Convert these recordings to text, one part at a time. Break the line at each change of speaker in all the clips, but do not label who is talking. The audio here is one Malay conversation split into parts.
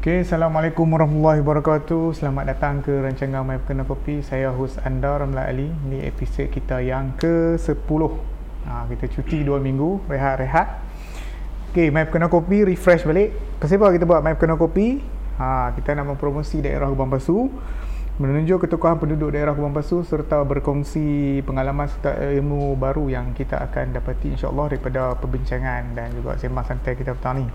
Okay, Assalamualaikum warahmatullahi wabarakatuh. Selamat datang ke rancangan My Kena Kopi. Saya host anda Ramla Ali. Ini episod kita yang ke-10 ha, Kita cuti 2 minggu. Rehat-rehat. Okay, My Kena Kopi refresh balik. Pasal apa kita buat My Kena Kopi? Ha, Kita nak mempromosi daerah Kubang Pasu. Menunjuk ketokohan penduduk daerah Kubang Pasu Serta berkongsi pengalaman serta ilmu baru Yang kita akan dapati insyaAllah Daripada perbincangan dan juga sembang santai kita petang ni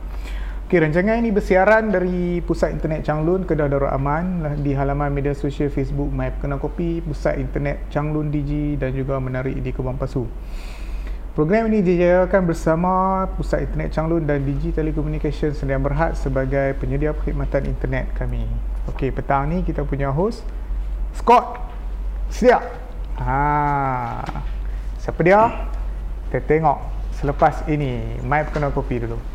Okey, rancangan ini bersiaran dari Pusat Internet Changlun Kedah Darul Aman di halaman media sosial Facebook My Kena Kopi, Pusat Internet Changlun Digi dan juga menarik di Kubang Pasu. Program ini dijayakan bersama Pusat Internet Changlun dan Digi Telecommunication Sdn Berhad sebagai penyedia perkhidmatan internet kami. Okey, petang ni kita punya host Scott. Sedia? Ha. Siapa dia? Kita tengok selepas ini My Kena Kopi dulu.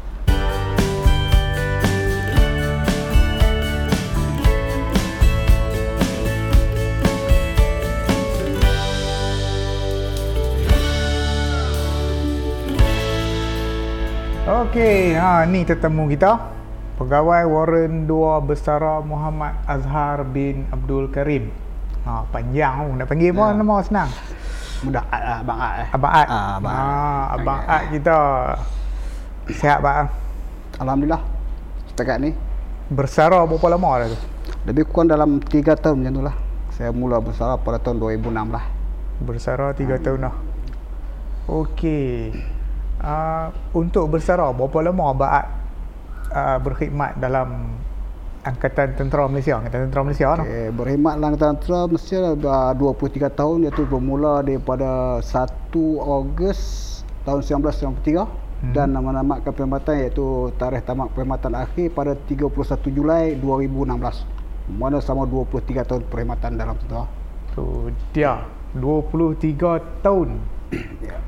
Okey, ha ni tetamu kita. Pegawai Warren 2 Besara Muhammad Azhar bin Abdul Karim. Ha panjang tu nak panggil pun ya. nama senang.
Mudah lah Abang Ad eh.
Abang Ad. Ha, abang, ha, abang Ad kita. Sihat bang.
Alhamdulillah. Setakat ni
bersara berapa lama dah tu?
Lebih kurang dalam 3 tahun macam tu lah. Saya mula bersara pada tahun 2006 lah.
Bersara 3 hmm. tahun dah. Okey uh, untuk bersara berapa lama Baat uh, berkhidmat dalam Angkatan Tentera Malaysia? Angkatan Tentera Malaysia
okay, no? berkhidmat dalam Angkatan Tentera Malaysia uh, 23 tahun. Iaitu bermula daripada 1 Ogos tahun 1993 hmm. dan nama-nama keperkhidmatan iaitu tarikh tamat perkhidmatan akhir pada 31 Julai 2016 mana sama 23 tahun perkhidmatan dalam tentera.
Tu dia 23 tahun. Ya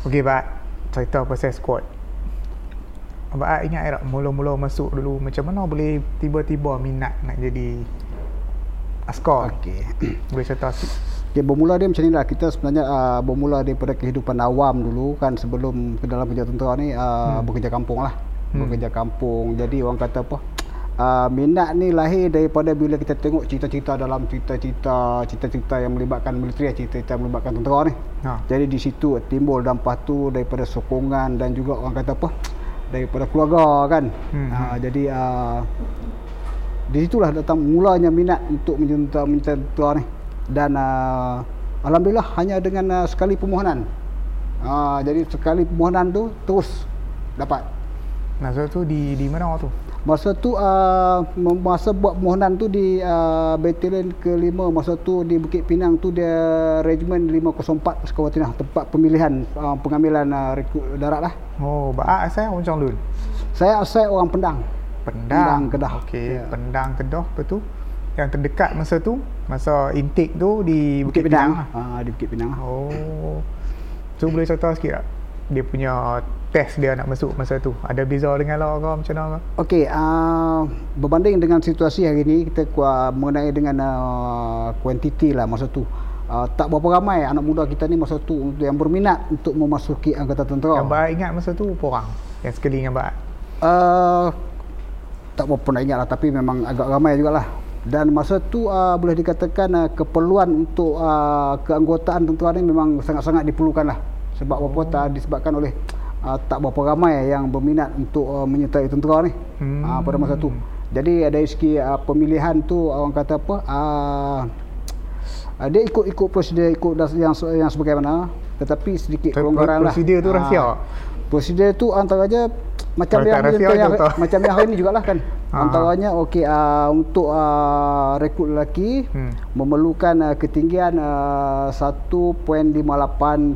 Okey, Pak. Cerita pasal squad. Abang ingat tak mula-mula masuk dulu macam mana boleh tiba-tiba minat nak jadi askar?
Okey.
Boleh cerita sikit?
Okay, bermula dia macam ni lah. Kita sebenarnya uh, bermula daripada kehidupan awam dulu kan sebelum ke dalam kerja tentera ni uh, hmm. bekerja kampung lah. Hmm. Bekerja kampung. Jadi orang kata apa? Uh, minat ni lahir daripada bila kita tengok cerita-cerita dalam cerita-cerita cerita-cerita yang melibatkan militeri cerita-cerita yang melibatkan tentera ni. Ha. jadi di situ timbul dampak tu daripada sokongan dan juga orang kata apa? Daripada keluarga kan? Hmm. uh, jadi uh, di situlah datang mulanya minat untuk menjadi tentera ni. Dan uh, alhamdulillah hanya dengan uh, sekali permohonan. Uh, jadi sekali permohonan tu terus dapat.
Masa tu di di mana tu
Masa tu uh, masa buat permohonan tu di uh, batalion ke-5 masa tu di Bukit Pinang tu dia regiment 504 Sekawatinah tempat pemilihan uh, pengambilan uh, rekrut darat lah.
Oh, baak asal orang Changlun.
Saya asal orang Pendang.
Pendang, Pendang Kedah. Okey, yeah. Pendang Kedah betul. Yang terdekat masa tu, masa intake tu di Bukit, Bukit Pinang. Pinang.
Ah, uh, di Bukit Pinang.
Oh. Tu boleh cerita sikit tak? Dia punya test dia nak masuk masa tu. Ada beza dengan lah ke macam mana
okey uh, berbanding dengan situasi hari ni kita uh, mengenai dengan uh, kuantiti lah masa tu. Uh, tak berapa ramai anak muda kita ni masa tu yang berminat untuk memasuki angkatan tentera.
Yang baik ingat masa tu berapa orang yang sekali dengan baik.
Uh, tak berapa nak ingat lah tapi memang agak ramai jugalah. Dan masa tu uh, boleh dikatakan uh, keperluan untuk uh, keanggotaan tentera ni memang sangat-sangat diperlukan lah sebab apa tak disebabkan oleh uh, tak berapa ramai yang berminat untuk uh, menyertai tentera ni hmm. uh, pada masa tu. Jadi dari segi uh, pemilihan tu orang kata apa? Uh, uh, dia ikut-ikut prosedur ikut yang yang sebagaimana tetapi sedikit kelonggaran
lah. Prosedur tu rahsia. Uh,
prosedur tu antaranya macam yang, yang, yang macam yang hari ni jugalah kan ha. antaranya okey uh, untuk uh, rekrut lelaki hmm. memerlukan uh, ketinggian uh, 1.58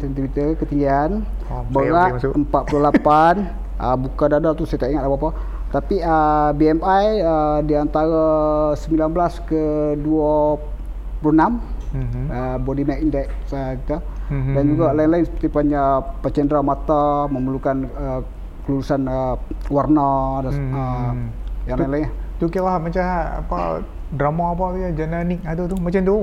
cm ketinggian oh, berat okay, 48 uh, buka dada tu saya tak ingat apa-apa tapi uh, BMI uh, di antara 19 ke 26 mm-hmm. uh, body mass index uh, kita mm-hmm. dan juga lain-lain seperti punya pencendera mata memerlukan uh, kelulusan uh, warna dan hmm. uh, yang lain-lain.
Tu kira macam apa drama apa dia jenanik ada tu macam tu.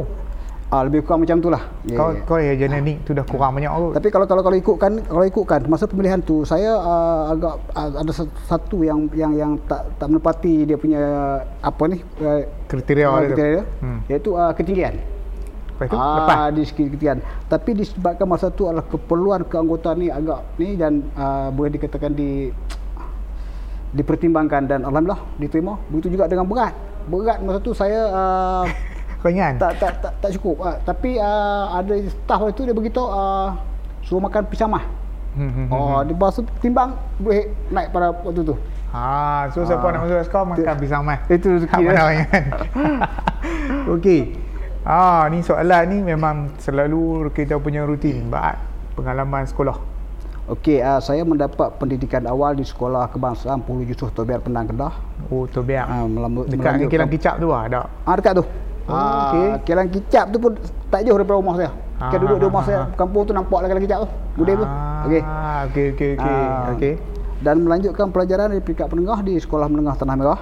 Ah lebih kurang macam tu lah.
Kau kau ya genetik tu dah kurang banyak kot.
Tapi kalau kalau kalau ikutkan kalau ikutkan masa pemilihan tu saya uh, agak uh, ada satu yang yang yang tak tak menepati dia punya apa ni uh,
kriteria
uh,
dia.
Kriteria hmm. iaitu uh, ketinggian.
Lepas tu ah, lepas
di ketinggian. Tapi disebabkan masa tu adalah keperluan keanggotaan ni agak ni dan uh, boleh dikatakan di dipertimbangkan dan alhamdulillah diterima. Begitu juga dengan berat. Berat masa tu saya uh,
Kenyang?
Tak, tak, tak, tak cukup. Uh, tapi uh, ada staff itu dia beritahu uh, suruh makan pisang mah. Hmm, hmm, hmm, oh, di bawah timbang boleh naik pada waktu tu.
Ha, so siapa nak masuk sekolah makan pisang mah.
Itu rezeki dia.
Okey. Ah, ni soalan ni memang selalu kita punya rutin bab pengalaman sekolah.
Okey, uh, saya mendapat pendidikan awal di sekolah kebangsaan Pulau Yusuf Tobiar Penang Kedah.
Oh, Tobiar. Uh, dekat Kilang Kicap tu ah, ada.
Ah, dekat tu. Oh, okay. Ah, kilang kicap tu pun tak jauh daripada rumah saya. Ah, kita duduk di rumah ah, saya, kampung tu nampak lah kilang kicap tu. Gudang tu.
Okey. Okey okey okey. Ah, okey.
Dan melanjutkan pelajaran di peringkat penengah di Sekolah Menengah Tanah Merah.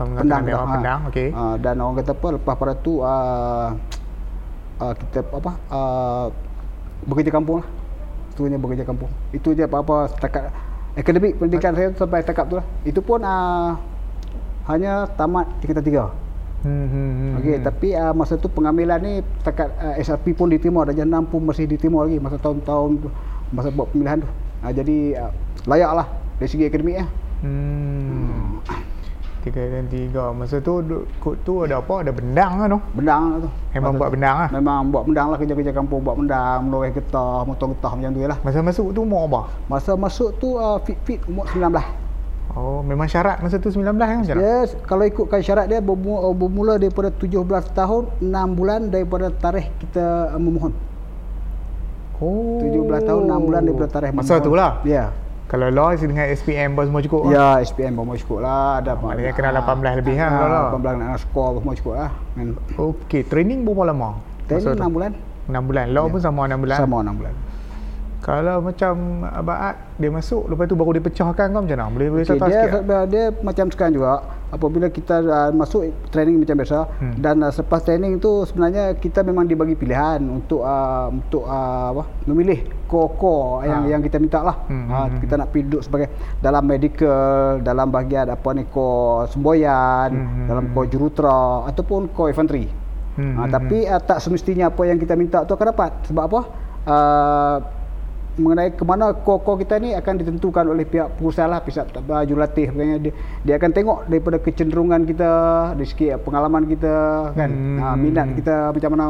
Sekolah Menengah Tanah Merah Pendang, okey.
Ah, dan orang kata apa lepas pada tu uh, uh, kita apa uh, bekerja kampung lah. Itu hanya bekerja kampung. Itu je apa-apa setakat akademik pendidikan saya sampai setakat tu lah. Itu pun uh, hanya tamat tingkatan tiga. Hmm, hmm, hmm, Okey, hmm. tapi uh, masa tu pengambilan ni setakat uh, SRP pun diterima, Darjah 6 pun masih diterima lagi masa tahun-tahun tu, masa buat pemilihan tu. Uh, jadi uh, layaklah dari segi akademik ya. Hmm.
Tiga dan tiga. Masa tu kod tu ada apa? Ada bendang kan tu?
Bendang tu.
Memang masa buat bendang lah?
Memang buat bendang lah kerja-kerja kampung buat bendang, meloreh getah, motor getah macam tu lah.
Masa masuk tu umur apa?
Masa masuk tu uh, fit-fit umur 19.
Oh, memang syarat masa tu 19 kan syarat?
Yes, kalau ikutkan syarat dia bermula, oh, bermula daripada 17 tahun 6 bulan daripada tarikh kita uh, memohon. Oh. 17 tahun 6 bulan daripada tarikh
memohon. Masa tu lah?
Ya. Yeah.
Kalau law dengan SPM pun semua cukup
Ya, lah? SPM pun cukup lah. Ada
apa? Maknanya kena 18 lebih kan?
Ha, 18 nak skor pun semua cukup lah.
Okey, training berapa lama?
Training 6 bulan.
6 bulan. Law yeah. pun sama 6 bulan?
Sama 6 bulan.
Kalau macam Abaat dia masuk lepas tu baru dia pecahkan kau macam mana? Boleh boleh
okay, dia, sikit? Dia, macam sekarang juga apabila kita uh, masuk training macam biasa hmm. dan uh, selepas training tu sebenarnya kita memang dibagi pilihan untuk uh, untuk uh, apa memilih core-core ha. yang yang kita minta lah. Hmm, uh, hmm, kita hmm. nak pergi duduk sebagai dalam medical, dalam bahagian apa ni core semboyan, hmm, hmm dalam core jurutera ataupun core infantry. Hmm, uh, hmm, tapi uh, tak semestinya apa yang kita minta tu akan dapat. Sebab apa? Uh, mengenai ke mana kor-kor kita ni akan ditentukan oleh pihak perusahaan lah pihak jurulatih dia, dia akan tengok daripada kecenderungan kita dari segi pengalaman kita kan hmm. ha, minat kita macam mana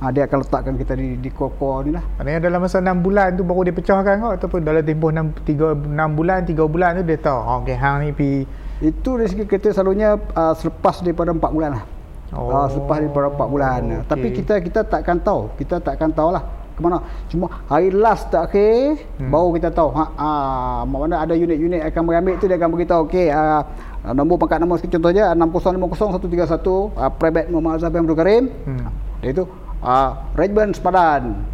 ha, dia akan letakkan kita di, di kor-kor ni lah
maknanya dalam masa 6 bulan tu baru dia pecahkan kau ataupun dalam tempoh 6, 3, 6 bulan 3 bulan tu dia tahu oh, ok hang ni pi
itu dari segi kita selalunya uh, selepas daripada 4 bulan lah oh. uh, selepas daripada 4 bulan okay. tapi kita kita takkan tahu kita takkan tahu lah ke mana cuma hari last tak akhir hmm. baru kita tahu ha ah mana ada unit-unit akan mengambil tu dia akan beritahu okey ah nombor pangkat nombor contohnya 6050131 ah Private Muhammad Azhar bin Abdul Karim hmm. itu ah regiment sepadan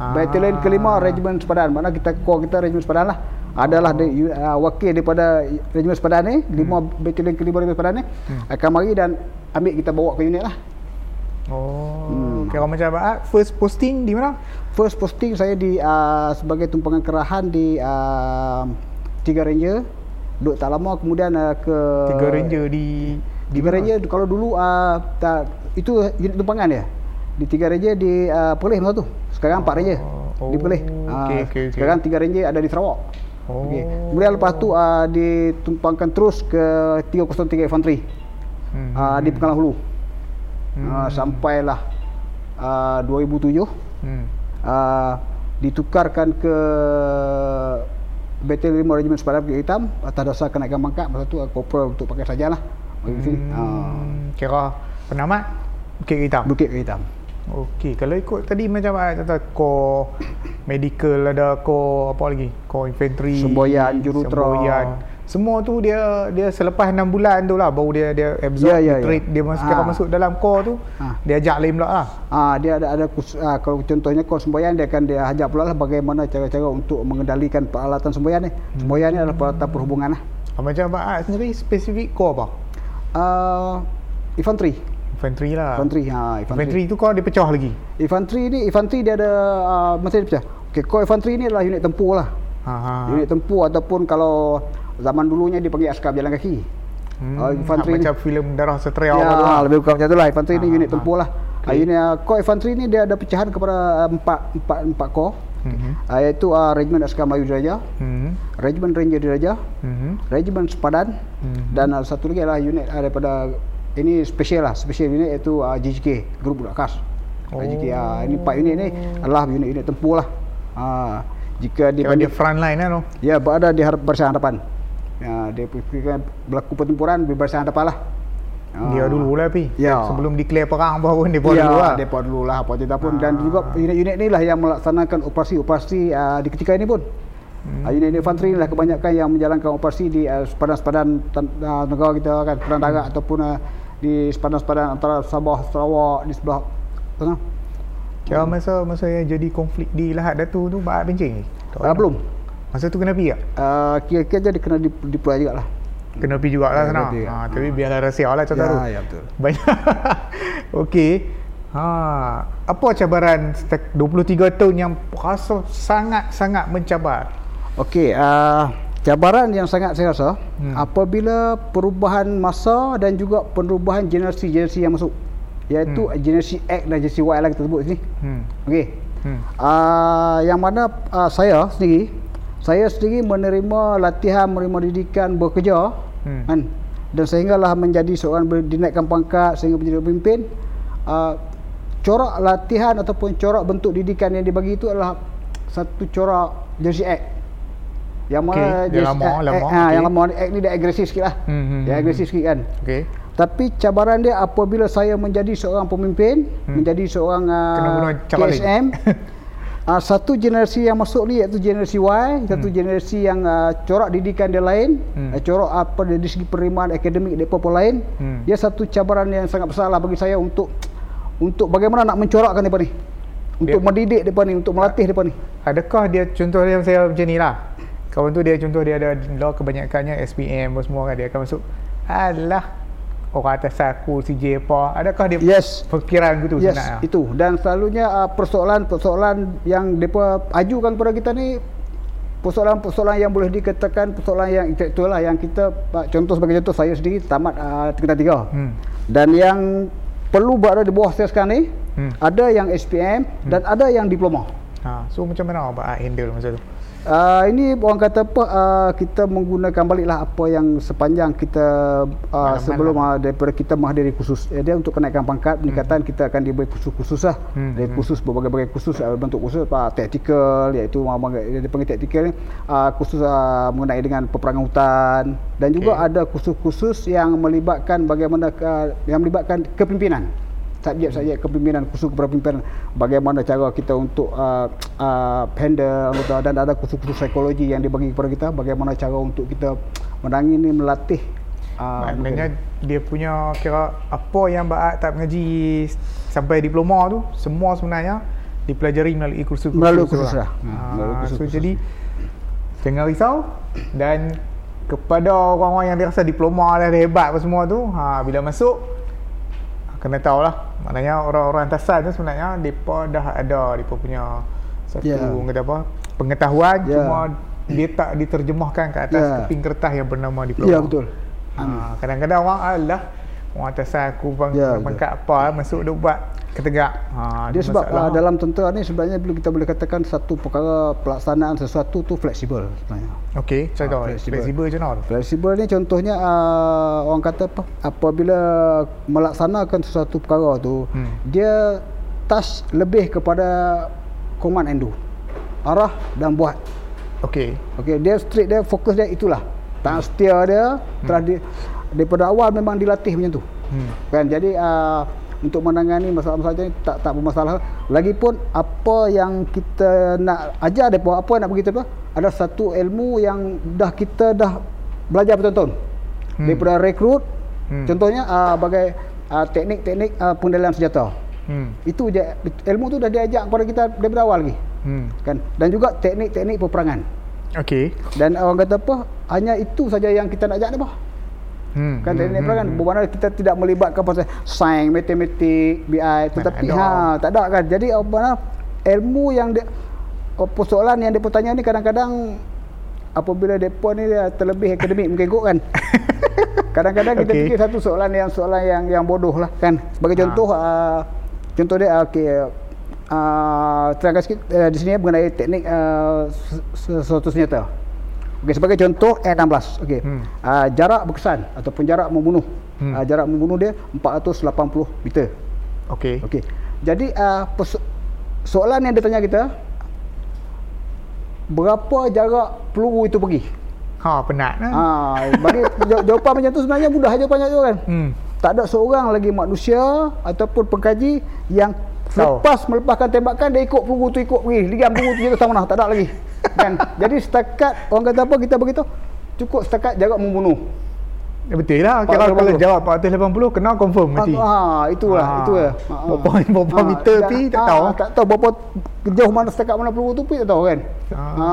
ah. Battalion kelima regiment sepadan mana kita core kita regiment sepadan lah adalah oh. di, uh, wakil daripada regiment sepadan ni hmm. lima battalion kelima regiment sepadan ni hmm. akan mari dan ambil kita bawa ke unit lah
Oh, hmm. kira macam apa? First posting di mana?
First posting saya di uh, sebagai tumpangan kerahan di uh, Tiga Ranger. Duduk tak lama kemudian uh, ke
Tiga Ranger di
Tiga Ranger kalau dulu uh, tak, itu unit tumpangan ya. Di Tiga Ranger di uh, Perlis masa tu. Sekarang Empat oh. Ranger oh. di Perlis. Okay, uh, okay, okay. Sekarang Tiga Ranger ada di Sarawak. Oh. Okay. Kemudian lepas tu uh, ditumpangkan terus ke 303 Infantry hmm. uh, di Pengalang Hulu hmm. uh, sampailah uh, 2007 hmm. Uh, ditukarkan ke Batalion 5 Regiment Sepadan Bukit Hitam atas dasar kenaikan pangkat masa tu corporal untuk pakai sajalah hmm.
uh. kira penamat Bukit Hitam
Bukit Hitam
Okey, kalau ikut tadi macam apa kata core medical ada core apa lagi? Core infantry,
semboyan, jurutera. Semboyan
semua tu dia dia selepas 6 bulan tu lah baru dia dia absorb yeah, yeah, dia, yeah. dia masuk ha. masuk dalam core tu ha. dia ajak lain pula lah
ha, dia ada ada ha, kalau contohnya core semboyan dia akan dia ajak pula lah bagaimana cara-cara untuk mengendalikan peralatan semboyan ni hmm. semboyan ni adalah peralatan perhubungan lah
ha, macam apa sendiri spesifik core apa
uh, infantry
Infantry lah.
Infantry. Ha,
Infantry tu kau dia pecah lagi.
Infantry ni infantry dia ada uh, masa dia pecah. Okey, core infantry ni adalah unit tempur lah.
Ha ha.
Unit tempur ataupun kalau zaman dulunya dia panggil askar berjalan kaki.
Hmm,
Ah, infantry
macam filem darah seteria
Ya,
apa tu. lah.
lebih kurang macam tu lah. Infantry ni
Ah,
unit
ah,
tempur lah. Okay. unit uh, core infantry ni dia ada pecahan kepada uh, empat empat empat core.
Mhm.
Uh, iaitu uh, Regiment Askar Melayu Diraja,
Mhm.
Regiment Ranger Diraja,
Mhm.
Regiment Sepadan
Mhm.
dan uh, satu lagi adalah unit uh, daripada ini special lah, special unit iaitu uh, GGK, Grup Budak Khas. Oh. GGK uh, ini empat unit ni adalah unit-unit tempur lah. Uh, jika
dia front line kan tu.
Ya, berada di harap barisan hadapan. Ya, dia fikirkan berlaku pertempuran di barisan hadapan lah.
Dia dulu lah Pi.
Ya.
Sebelum declare perang apa pun dia
ya,
dulu lah.
Depa dulu lah apa cerita pun
Ah.
dan juga unit-unit ni lah yang melaksanakan operasi-operasi uh, di ketika ini pun. Hmm. Uh, unit infanteri lah kebanyakan yang menjalankan operasi di uh, sepadan-sepadan uh, negara kita kan, perang darat
Hmm.
ataupun uh, di sepadan-sepadan antara Sabah, Sarawak di sebelah tengah.
Kira masa masa yang jadi konflik di Lahad Datu tu Baat pencing.
Uh, belum.
Masa tu kena pi tak?
Uh, kira-kira jadi kena dip- deploy juga lah.
Kena pi jugalah
Ya,
sana.
kena pi.
Ha, tapi biarlah rahsia lah cerita
Ya,
tu.
ya, betul.
Banyak. Okey. Ha, apa cabaran stek- 23 tahun yang rasa sangat-sangat mencabar?
Okey, uh, cabaran yang sangat saya rasa
hmm.
apabila perubahan masa dan juga perubahan generasi-generasi yang masuk iaitu hmm. generasi X dan generasi Y lah kita sebut sini.
Hmm.
Okey.
Hmm.
Uh, yang mana uh, saya sendiri saya sendiri menerima latihan, menerima didikan bekerja
Hmm.
kan dan sehinggalah menjadi seorang dinaikkan pangkat sehingga menjadi pemimpin uh, corak latihan ataupun corak bentuk didikan yang dibagi itu adalah satu corak jersey X yang mana
dia
jersey
lama,
X,
lama,
X, ha,
okey.
yang lama X ni dia agresif sikit lah
Hmm, hmm,
dia
hmm,
agresif sikit kan
Okey.
tapi cabaran dia apabila saya menjadi seorang pemimpin,
Hmm.
menjadi seorang uh,
lain.
KSM, uh, satu generasi yang masuk ni iaitu generasi Y, satu
Hmm.
generasi yang uh, corak didikan dia lain,
Hmm.
uh, corak apa dari segi penerimaan akademik dia pun lain.
Hmm.
Dia satu cabaran yang sangat besar lah bagi saya untuk untuk bagaimana nak mencorakkan depa ni. Untuk
Dia-
mendidik depa ni, untuk melatih depa ni.
Adakah dia contoh dia saya macam ni lah Kawan tu dia contoh dia ada law kebanyakannya SPM semua kan dia akan masuk Alah Orang atas aku CJ apa Adakah dia
Yes.
Fikiran gitu
Yes,
sebenarnya
itu. Dan selalunya uh, persoalan-persoalan yang depa ajukan kepada kita ni persoalan-persoalan yang boleh dikatakan persoalan yang intelektual lah yang kita uh, contoh sebagai contoh saya sendiri tamat uh, tingkatan tiga.
Hmm.
Dan yang perlu berada di bawah saya sekarang ni
Hmm.
ada yang SPM dan ada yang diploma.
ha, So macam mana Abang handle masa tu
Uh, ini orang kata apa uh, kita menggunakan baliklah apa yang sepanjang kita uh,
Malam-malam.
sebelum uh, daripada kita menghadiri khusus eh, dia untuk kenaikan pangkat peningkatan kita akan diberi khusus-khusus lah
Hmm,
dari
hmm.
khusus berbagai-bagai khusus uh, bentuk khusus uh, taktikal iaitu uh, dia dipanggil taktikal ni uh, khusus uh, mengenai dengan peperangan hutan dan juga
Okey.
ada khusus-khusus yang melibatkan bagaimana uh, yang melibatkan kepimpinan subjek-subjek kepimpinan khusus kepada pimpinan bagaimana cara kita untuk uh, uh, handle anggota dan ada khusus-khusus psikologi yang dibagi kepada kita bagaimana cara untuk kita menangani melatih uh,
Maknanya dia punya kira Apa yang Baat tak mengaji Sampai diploma tu Semua sebenarnya Dipelajari melalui kursus-kursus
Melalui
tu
kursus
lah.
lah. Hmm, melalui
So
kursus-kursus.
jadi Jangan risau Dan kepada orang-orang yang dia rasa diploma dah hebat apa semua tu ha, Bila masuk Kena tahulah Maknanya orang-orang atasan tu sebenarnya Mereka dah ada Mereka punya Satu
Ya.
yeah. kata apa Pengetahuan
Ya.
Cuma Dia tak diterjemahkan ke atas
Ya.
keping kertas yang bernama diploma
ya betul
Ha, kadang-kadang orang alah orang atasan aku bang
Ya,
yeah, pangkat apa masuk dia buat ketegak. Ha,
dia sebab
masalah.
uh, dalam tentera ni sebenarnya bila kita boleh katakan satu perkara pelaksanaan sesuatu tu fleksibel sebenarnya
Okey, saya
Ah,
tahu.
fleksibel.
Fleksibel macam mana? tu?
Fleksibel ni contohnya uh, orang kata apa apabila melaksanakan sesuatu perkara tu
Hmm.
hmm. dia touch lebih kepada command and do arah dan buat
Okey.
okey dia straight dia fokus dia itulah tak setia dia hmm. telah di, daripada awal memang dilatih macam tu
Hmm.
kan jadi uh, untuk menangani masalah-masalah macam ni tak tak bermasalah lagipun apa yang kita nak ajar depa apa yang nak bagi depa ada satu ilmu yang dah kita dah belajar bertahun-tahun
Hmm.
daripada rekrut
Hmm.
hmm. contohnya uh, bagai uh, teknik-teknik uh, pengendalian senjata
Hmm.
itu je ilmu tu dah diajak kepada kita daripada awal lagi
Hmm.
kan dan juga teknik-teknik peperangan
Okey.
dan orang kata apa hanya itu saja yang kita nak ajak depa Hmm. Kan teknik hmm. perdagangan hmm. bermakna kita tidak melibatkan pasal sains, matematik, BI tetapi ha tak ada kan. Jadi apa mana ilmu yang dia persoalan yang dia bertanya ni kadang-kadang apabila depa ni dia terlebih akademik mungkin kot kan. kadang-kadang kita okay. fikir satu soalan yang soalan yang yang bodoh lah kan. Sebagai ha. contoh uh, contoh dia okey uh, terangkan sikit uh, di sini mengenai teknik uh, sesuatu senjata. Okey sebagai contoh R16 okey. Hmm. Uh, jarak berkesan ataupun jarak membunuh. Hmm. Uh, jarak membunuh dia 480 meter.
Okey.
Okey. Jadi uh, soalan yang dia tanya kita berapa jarak peluru itu pergi?
Ha, penat kan?
Ha, bagi jawapan macam tu sebenarnya mudah jawapannya tu kan. Hmm. Tak ada seorang lagi manusia ataupun pengkaji yang selepas melepaskan tembakan dia ikut peluru tu ikut pergi. Liam peluru tu jatuh sama mana, tak ada lagi. Kan? Jadi setakat orang kata apa kita begitu cukup setakat jarak membunuh.
Ya betul lah. Kalau, kalau jawab 480 kena confirm mati.
Ha, itulah, ha. itu ya.
Berapa berapa ha. meter ha. pi tak tahu.
Tak tahu berapa jauh mana setakat mana peluru tu pi tak tahu kan. Ha. ha.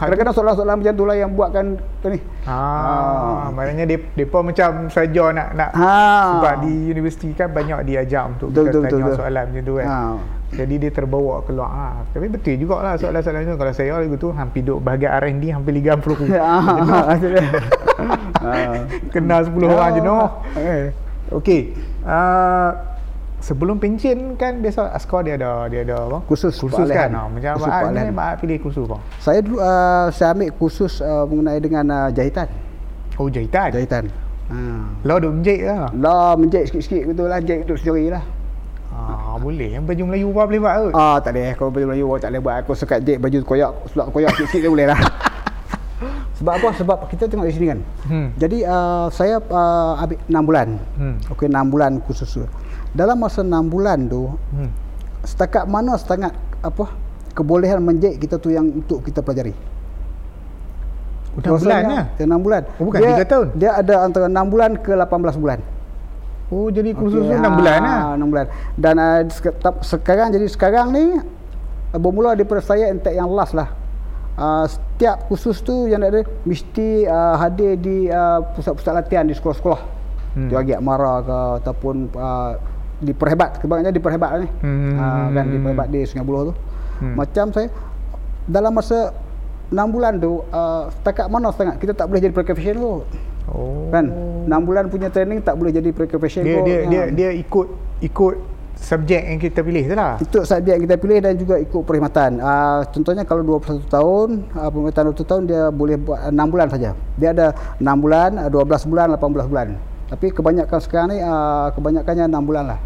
Kadang-kadang soalan-soalan macam tu lah yang buatkan tu ni.
Ha. ha. Maknanya dia depa macam saja nak nak ha. sebab di universiti kan banyak diajar untuk betul, kita betul, tanya betul, soalan macam tu kan. Ha. Jadi dia terbawa keluar. Ha. Tapi betul juga lah soalan-soalan tu. Kalau saya lagu tu hampir duduk bahagian R&D hampir liga peluru. Ha. Kena 10 orang je noh. Okey. Uh, sebelum pencen kan biasa askar dia ada dia ada apa?
Khusus
khusus kan. Ha. Macam apa ni mak pilih khusus apa?
Saya dulu uh, saya ambil khusus uh, mengenai dengan uh, jahitan.
Oh jahitan.
Jahitan.
Ha. Lah duk menjahit lah.
Lah menjahit sikit-sikit betul lah jahit untuk sendiri lah.
Ah, boleh. Yang baju Melayu apa boleh buat ke?
Ah, tak boleh. Kalau baju Melayu tak boleh buat. Aku suka jahit baju koyak, sulak koyak sikit-sikit dia boleh lah. Sebab apa? Sebab kita tengok di sini kan. Hmm. Jadi uh, saya uh, ambil 6 bulan. Hmm. Okey 6 bulan khusus. Dalam masa 6 bulan tu hmm. setakat mana setengah apa kebolehan menjahit kita tu yang untuk kita pelajari.
Udah bulan ya?
6 bulan.
Oh, bukan dia, 3 tahun.
Dia ada antara 6 bulan ke 18 bulan.
Oh jadi khusus okay, 6 ha, bulan lah.
6 bulan. Dan uh, sekarang jadi sekarang ni bermula daripada saya entek yang last lah uh, setiap kursus tu yang ada mesti uh, hadir di uh, pusat-pusat latihan di sekolah-sekolah. Hmm. Dia agak marah ke ataupun uh, diperhebat kebanyakan diperhebat ni. Hmm. Uh, kan diperhebat di Sungai Buloh tu. Hmm. Macam saya dalam masa 6 bulan tu uh, setakat mana setengah kita tak boleh jadi profession tu. Oh. Kan 6 bulan punya training tak boleh jadi profession
dia, dia, dia dia ikut ikut subjek yang kita pilih tu lah.
Itu subjek yang kita pilih dan juga ikut perkhidmatan. Uh, contohnya kalau 21 tahun, uh, perkhidmatan 21 tahun dia boleh buat 6 bulan saja. Dia ada 6 bulan, 12 bulan, 18 bulan. Tapi kebanyakan sekarang ni uh, kebanyakannya 6 bulan lah.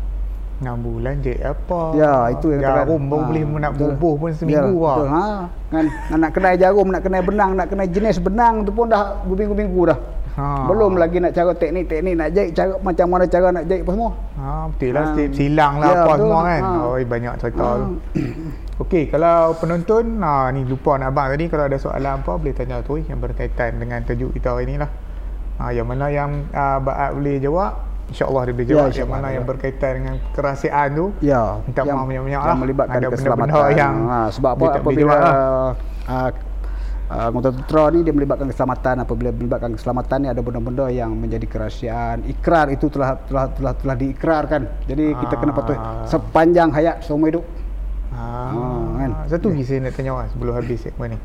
6 bulan je apa?
Ya, itu yang
jarum baru ha, boleh nak bubuh pun seminggu ya, lah.
Ha, kan nak kenal jarum, nak kenal benang, nak kenal jenis benang tu pun dah berminggu-minggu dah. Ha. Belum lagi nak cara teknik-teknik nak jahit cara macam mana cara nak jahit apa semua.
Ha betul lah ha. silang lah ya, apa betul. semua kan. Ha. Oh banyak cerita ha. tu. Okey kalau penonton ha ni lupa nak abang tadi kalau ada soalan apa boleh tanya tu yang berkaitan dengan tajuk kita hari ni lah. Ha yang mana yang uh, Baat boleh jawab InsyaAllah dia boleh ya, jawab ya, yang mana ya. yang berkaitan dengan kerahsiaan tu
Ya
Minta maaf banyak-banyak lah
melibatkan Ada benda-benda yang ha, Sebab apa apabila lah. uh, anggota tentera ni dia melibatkan keselamatan apabila melibatkan keselamatan ni ada benda-benda yang menjadi kerahsiaan ikrar itu telah telah telah telah diikrarkan jadi ah. kita kena patuh ah. sepanjang hayat seumur hidup
ah. ah kan satu lagi saya nak tanya orang sebelum habis segmen ni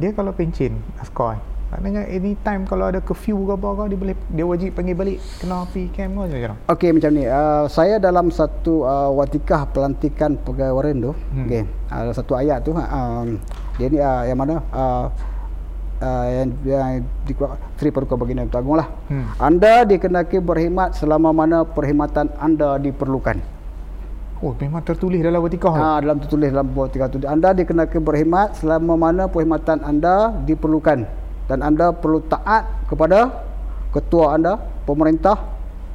dia kalau pencin askar maknanya anytime kalau ada curfew ke apa ke dia boleh dia wajib panggil balik kena pergi camp ke macam mana
okey macam ni uh, saya dalam satu uh, watikah pelantikan pegawai waran tu hmm. okey ada uh, satu ayat tu uh, dia ni uh, yang mana uh, uh, yang, yang dikeluarkan Sri Paduka Baginda Yang Agung lah. Hmm. Anda dikenaki berkhidmat selama mana perkhidmatan anda diperlukan.
Oh, memang tertulis dalam watikah.
Ha, dalam tertulis dalam watikah tu. Anda dikenaki berkhidmat selama mana perkhidmatan anda diperlukan dan anda perlu taat kepada ketua anda, pemerintah,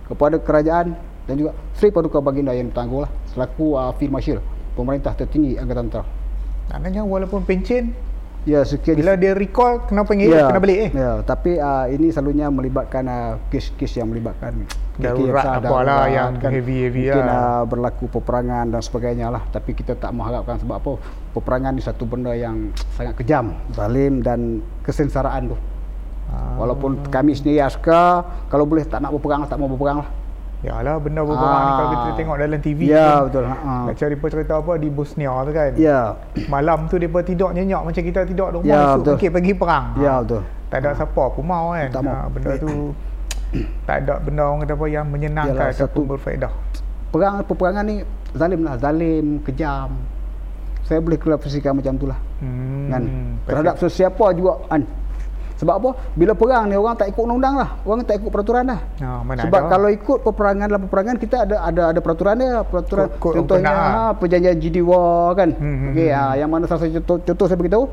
kepada kerajaan dan juga Sri Paduka Baginda Yang Tangguh lah selaku uh, Field Marshal pemerintah tertinggi Angkatan Tentera.
Maknanya walaupun pencen
Ya, sekian
bila dia recall kena panggil ya, kena balik eh.
Ya, tapi uh, ini selalunya melibatkan uh, kes-kes yang melibatkan
darurat apa lah yang kan, heavy heavy
mungkin lah. uh, berlaku peperangan dan sebagainya lah. Tapi kita tak mengharapkan sebab apa? Peperangan ni satu benda yang sangat kejam, zalim dan kesensaraan tu. Ah. Walaupun kami sendiri askar, kalau boleh tak nak berperang tak mau berperang lah.
Yalah benda berperang ni kalau kita tengok dalam TV
Ya
kan,
betul. Ha.
Nak cari cerita apa di Bosnia tu kan.
Ya.
Malam tu depa tidur nyenyak macam kita tidur di rumah
Ya,
esok
betul.
okey pergi perang.
Ya
Ha.
betul.
Tak ada siapa pun mau kan.
Tak mau.
Ha, benda tu tak ada benda orang kata apa yang menyenangkan
Yalah,
ataupun
satu-
berfaedah.
Perang peperangan ni zalim lah, zalim, kejam. Saya boleh klasifikasikan macam tu lah.
Hmm.
kan? terhadap sesiapa juga kan? Sebab apa? Bila perang ni orang tak ikut undang-undang lah. Orang tak ikut peraturan
Ha, mana
sebab
ada.
kalau ikut peperangan dalam peperangan kita ada ada ada peraturan dia. Peraturan
Kod- kod
contohnya ha, perjanjian GDWA kan?
Hmm, hmm,
okey
hmm.
ha, yang mana salah satu contoh, contoh saya beritahu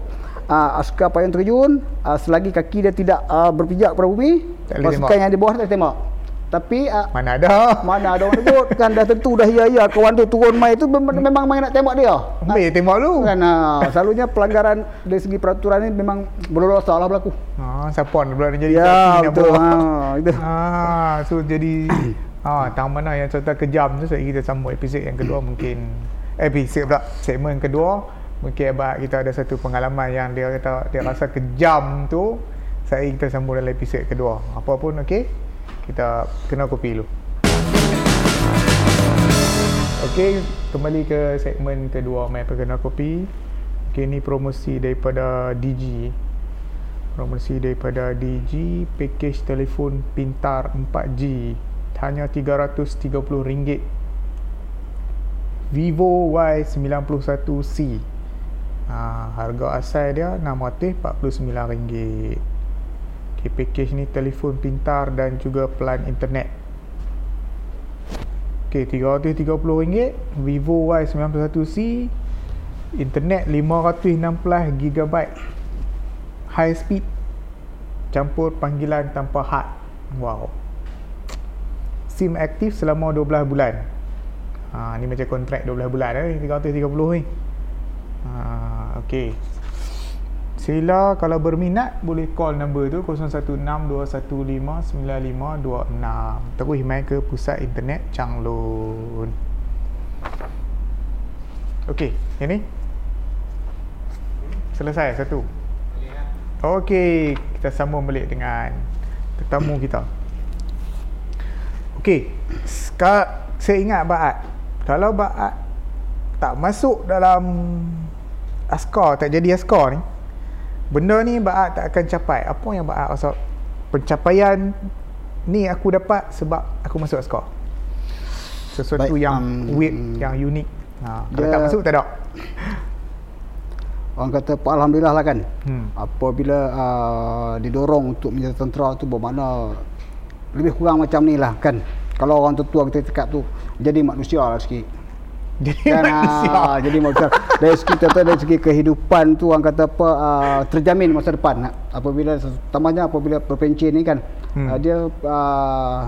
uh, askar payung terjun uh, selagi kaki dia tidak uh, berpijak pada bumi pasukan yang di bawah tak tembak tapi uh,
Mana ada.
mana ada orang sebut kan dah tentu dah ya ya kawan tu turun mai tu memang, memang main nak tembak dia.
Ambil tembak lu.
kan ha, selalunya pelanggaran dari segi peraturan ni memang berdosa lah berlaku.
Ha, siapa nak pula jadi
ya betul. ha, itu.
Ha, so jadi ha, tang mana yang cerita kejam tu. So kita sambung episod yang kedua mungkin. Episod pula segmen kedua. Mungkin abang kita ada satu pengalaman yang dia kata dia rasa kejam tu. Saya kita sambung dalam episod kedua. Apa pun okey kita kena kopi dulu Okey, kembali ke segmen kedua My Perkena Kopi. Okey, ni promosi daripada DG. Promosi daripada DG, package telefon pintar 4G hanya RM330. Vivo Y91C. Ha, harga asal dia RM649. Okey, package ni telefon pintar dan juga plan internet. Okey, RM330 Vivo Y91C Internet 516GB High speed Campur panggilan tanpa had. Wow. SIM aktif selama 12 bulan. Ha, Ni macam kontrak 12 bulan eh, 330 ni. Ha, Okey Sila kalau berminat boleh call number tu 0162159526 Terus main ke pusat internet Changlun. Okey, ini? Selesai satu? Okey, kita sambung balik dengan tetamu kita. Okey, saya ingat Baat. Kalau Baat tak masuk dalam askar, tak jadi askar ni benda ni Baat tak akan capai. Apa yang Baat rasa pencapaian ni aku dapat sebab aku masuk askar sesuatu
Baik,
yang
um,
weird yang unik ha, kalau
dia-
tak masuk tak ada.
Orang kata "Pak, alhamdulillah lah kan?
Hmm.
apabila uh, didorong untuk menjadi tentera tu bermakna lebih kurang macam ni lah kan? Kalau orang tertua kita cakap tu jadi manusia lah sikit
jadi
kan
manusia
ah, jadi manusia dari segi kata dari segi kehidupan tu orang kata apa uh, terjamin masa depan apabila tambahnya apabila berpencen ni kan
Hmm.
hmm. uh, dia uh,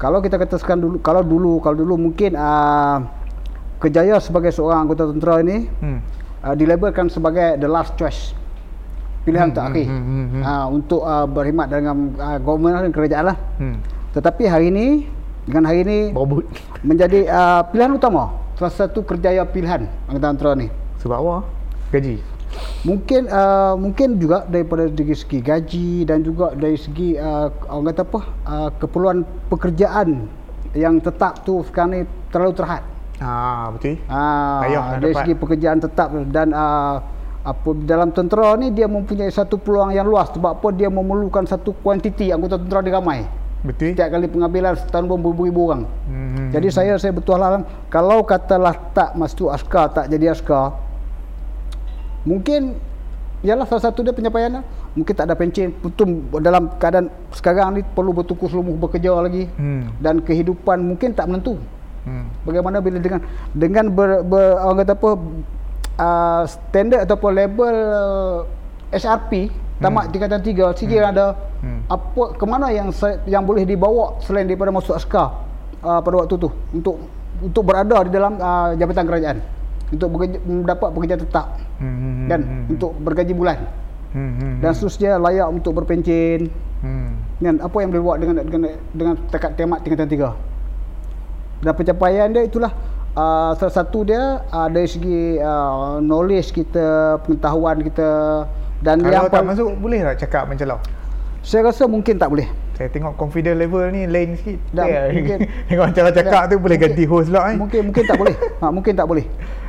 kalau kita katakan dulu kalau dulu kalau dulu mungkin uh, kejaya sebagai seorang anggota tentera ini
hmm.
uh, dilabelkan sebagai the last choice pilihan
Hmm,
terakhir
hmm, hmm, hmm, hmm.
uh, untuk uh, berkhidmat dengan uh, government dan kerajaan lah
hmm.
tetapi hari ini dengan hari ini menjadi uh, pilihan utama salah satu kerjaya pilihan angkatan tentera ni.
Sebab apa? Gaji?
Mungkin uh, mungkin juga daripada dari segi gaji dan juga dari segi uh, orang kata apa? Uh, keperluan pekerjaan yang tetap tu sekarang ni terlalu terhad.
Ah betul.
Ah,
nak
dari
dapat.
segi pekerjaan tetap dan uh, apa dalam tentera ni dia mempunyai satu peluang yang luas. Sebab apa? Dia memerlukan satu kuantiti anggota tentera dia ramai.
Betul
Setiap kali pengambilan setahun pun beribu-ribu orang.
hmm.
Jadi saya saya betul lah kalau katalah tak masuk askar tak jadi askar mungkin ialah salah satu dia pencapaian lah. mungkin tak ada pencen putum dalam keadaan sekarang ni perlu bertukus lumuh bekerja lagi
hmm.
dan kehidupan mungkin tak menentu
hmm.
bagaimana bila dengan dengan ber, ber orang kata apa uh, standard ataupun label uh, SRP tamat tingkatan 3 CJ hmm. ada
Hmm.
apa ke mana yang yang boleh dibawa selain daripada masuk askar uh, pada waktu tu untuk untuk berada di dalam uh, jabatan kerajaan untuk bekerja, mendapat pekerja tetap
Hmm.
dan
hmm.
untuk bergaji bulan
hmm. hmm.
dan seterusnya layak untuk berpencen
hmm.
kan apa yang boleh buat dengan dengan dengan takat tamat tingkatan 3 dan pencapaian dia itulah uh, salah satu dia uh, dari segi uh, knowledge kita pengetahuan kita dan
Kalau
yang
tak masuk boleh tak cakap mencelau?
Saya rasa mungkin tak boleh.
Saya tengok confidence level ni lain sikit.
Dah,
Yeah.
mungkin-
tengok cara cakap
dah,
tu boleh
mungkin-
ganti host lah eh.
Mungkin mungkin tak boleh. Ha, mungkin tak boleh.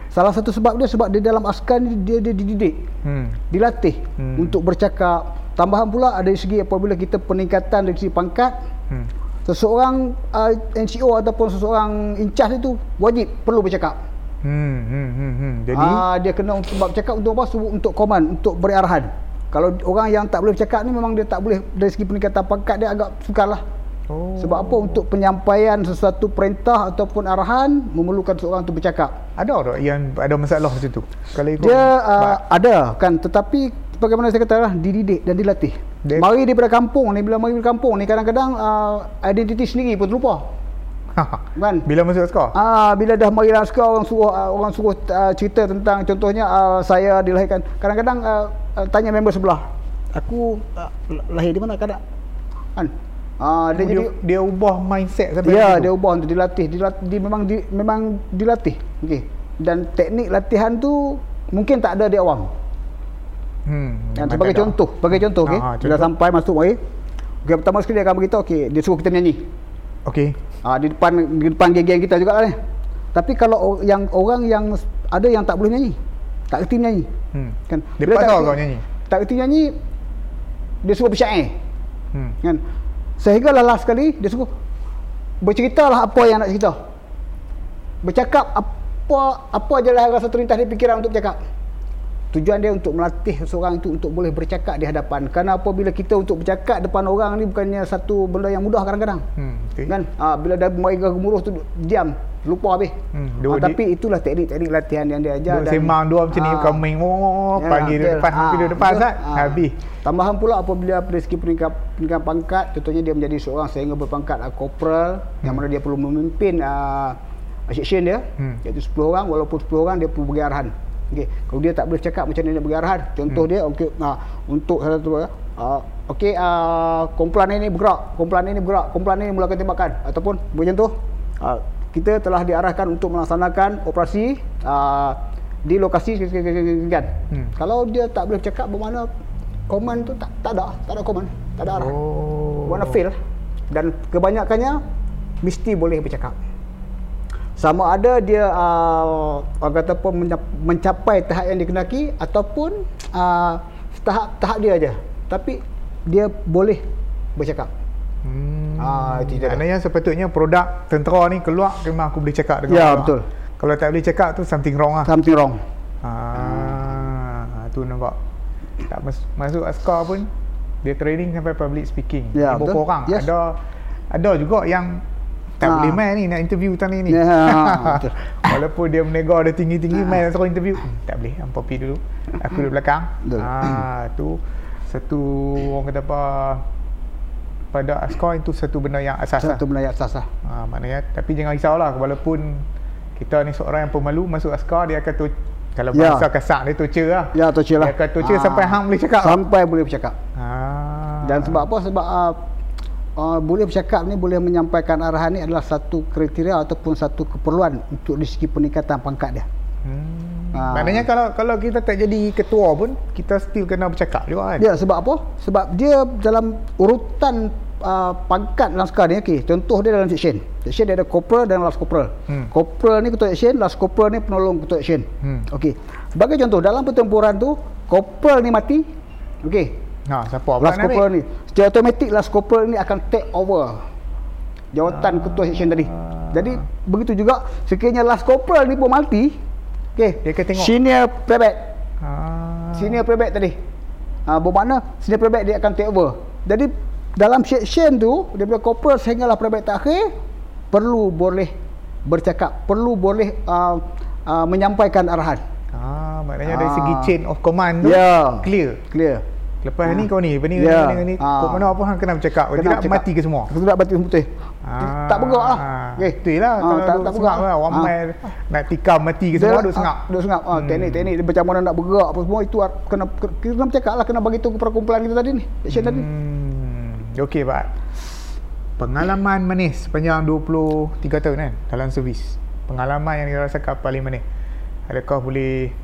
Salah satu sebab dia sebab di dalam askar ni dia dia dididik,
Hmm.
dilatih
Hmm.
untuk bercakap. Tambahan pula ada dari segi apabila kita peningkatan dari segi pangkat,
Hmm.
seseorang uh, NCO ataupun seseorang in charge itu wajib perlu bercakap.
Hmm, hmm, hmm, hmm. Jadi
Ah dia kena untuk sebab bercakap untuk apa? Sebab untuk command, untuk beri arahan. Kalau orang yang tak boleh bercakap ni memang dia tak boleh dari segi peningkatan pangkat dia agak sukar lah.
oh.
Sebab apa? Untuk penyampaian sesuatu perintah ataupun arahan memerlukan seorang untuk bercakap.
ada tak yang ada masalah macam tu? Kalau ikut
Dia uh, ada kan tetapi bagaimana saya kata lah dididik dan dilatih.
Dia-
Mari daripada kampung ni bila mari daripada kampung ni kadang-kadang uh, identiti sendiri pun terlupa. Kan?
bila masuk sekolah?
Ah bila dah mari dalam sekolah orang suruh uh, orang suruh uh, cerita tentang contohnya uh, saya dilahirkan kadang-kadang uh, tanya member sebelah. Aku uh, lahir di mana kadang kan? Ah dia,
dia,
jadi
dia ubah mindset sampai
Ya, dia ubah untuk dilatih. Dilatih di, memang di, memang dilatih. Okey. Dan teknik latihan tu mungkin tak ada di awam.
Hmm. Memang
sebagai contoh, sebagai contoh okey.
Ah,
Bila sampai masuk mari. Okey, pertama sekali dia akan beritahu okey, dia suruh kita nyanyi.
Okey.
Ah di depan di depan geng-geng kita juga ni. Tapi kalau yang orang yang ada yang tak boleh nyanyi. Tak kerti nyanyi.
Hmm.
Kan? Bila
pasal
kerti-
kau nyanyi.
Tak kerti nyanyi dia suruh bersyair.
Hmm.
kan sehingga lah last sekali dia suruh berceritalah apa yang nak cerita bercakap apa apa je lah rasa terlintas di fikiran untuk bercakap tujuan dia untuk melatih seorang itu untuk boleh bercakap di hadapan kerana apabila kita untuk bercakap depan orang ni bukannya satu benda yang mudah kadang-kadang
Hmm. Okay.
kan ha, bila dah mari gemuruh tu diam lupa habis
Hmm,
ha, tapi itulah teknik-teknik latihan yang dia ajar
Duk sembang dua macam ni
Ah.
kau main oh,
Ya,
panggil dia
betul.
depan
Ah,
video depan. Zat
Ah.
habis
Tambahan pula apabila dari segi peningkat, peningkatan pangkat, contohnya dia menjadi seorang sehingga berpangkat uh, corporal hmm. yang mana dia perlu memimpin uh, section dia,
Hmm.
iaitu 10 orang walaupun 10 orang dia perlu bagi arahan. Okey, kalau dia tak boleh cakap macam mana dia bagi arahan. Contoh hmm. dia okey uh, untuk satu uh, okey uh, kumpulan ini bergerak, kumpulan ini bergerak, kumpulan ini mulakan tembakan ataupun macam tu. Uh, kita telah diarahkan untuk melaksanakan operasi uh, di lokasi sekian.
Hmm.
Kalau dia tak boleh cakap bermakna command tu tak tak ada, tak ada command, tak ada arah.
oh
Warna fail dan kebanyakannya mesti boleh bercakap. Sama ada dia uh, orang kata pun mencapai tahap yang dikenaki ataupun uh, tahap tahap dia aja. Tapi dia boleh bercakap.
hmm.
Ah, itu dia.
maknanya sepatutnya produk tentera ni keluar memang aku boleh cakap dengan
Ya,
orang.
betul.
kalau tak boleh cakap tu something wrong lah
Something wrong.
ah, tu nampak tak mas- masuk askar pun dia training sampai public speaking
Ya,
Berapa
betul.
orang
Yes.
ada ada juga yang tak
Ah.
boleh main ni nak interview tadi ni
betul.
walaupun dia menegar dia tinggi-tinggi main suruh interview Hmm, tak boleh hampa pergi dulu aku duduk belakang
Betul.
ah tu satu orang kata apa pada askar itu satu benda yang asas lah.
Satu benda yang asas lah.
Ha, maknanya tapi jangan risaulah walaupun kita ni seorang yang pemalu masuk askar dia akan tu kalau
Ya.
bahasa kasar dia torture lah.
Ya, torture lah.
Dia akan torture
Ah.
sampai hang boleh cakap.
Sampai boleh bercakap.
Ha.
Dan sebab apa? Sebab uh, uh, boleh bercakap ni boleh menyampaikan arahan ni adalah satu kriteria ataupun satu keperluan untuk di segi peningkatan pangkat dia.
Hmm.
Ah.
Maknanya kalau kalau kita tak jadi ketua pun kita still kena bercakap juga kan.
Ya, sebab apa? Sebab dia dalam urutan uh, pangkat dalam sekarang ni okey. Contoh dia dalam section. Section dia ada corporal dan last corporal.
Hmm.
Corporal ni ketua section, last corporal ni penolong ketua section.
Hmm.
Okey. Sebagai contoh dalam pertempuran tu corporal ni mati. Okey.
Ha, siapa
Last corporal ni secara automatik last corporal ni akan take over jawatan
Ah.
ketua section tadi. Jadi begitu juga sekiranya last corporal ni pun mati. Okey.
Dia akan tengok.
Senior private
Ha.
Senior private tadi. Ha, bermakna senior private dia akan take over. Jadi dalam section tu daripada corporal sehinggalah private terakhir perlu boleh bercakap, perlu boleh uh, uh, menyampaikan arahan.
Ha, maknanya dari
Ah.
segi chain of command tu
Ya.
clear.
Clear.
Lepas ni kau ni, ni
Ya.
ni ni, ni
Ah.
kau mana apa hang kena bercakap.
Kena
tidak
bercakap.
mati ke semua.
Kalau tidak mati betul.
Ah.
Tak bergerak lah. Okey.
Betul lah.
Ah,
kalau
tak- tak bergerak.
lah. Orang
Ah.
main nak tikam mati ke semua duk sengap.
ah, Duk sengap. Ah,
Hmm.
teknik-teknik dia macam mana nak bergerak apa semua itu ah, kena kita kena bercakap lah kena bagi tahu kepada kumpulan kita tadi ni. Section tadi.
Hmm. Okey Pak. Pengalaman manis sepanjang 23 tahun kan dalam servis. Pengalaman yang dirasakan paling manis. Adakah boleh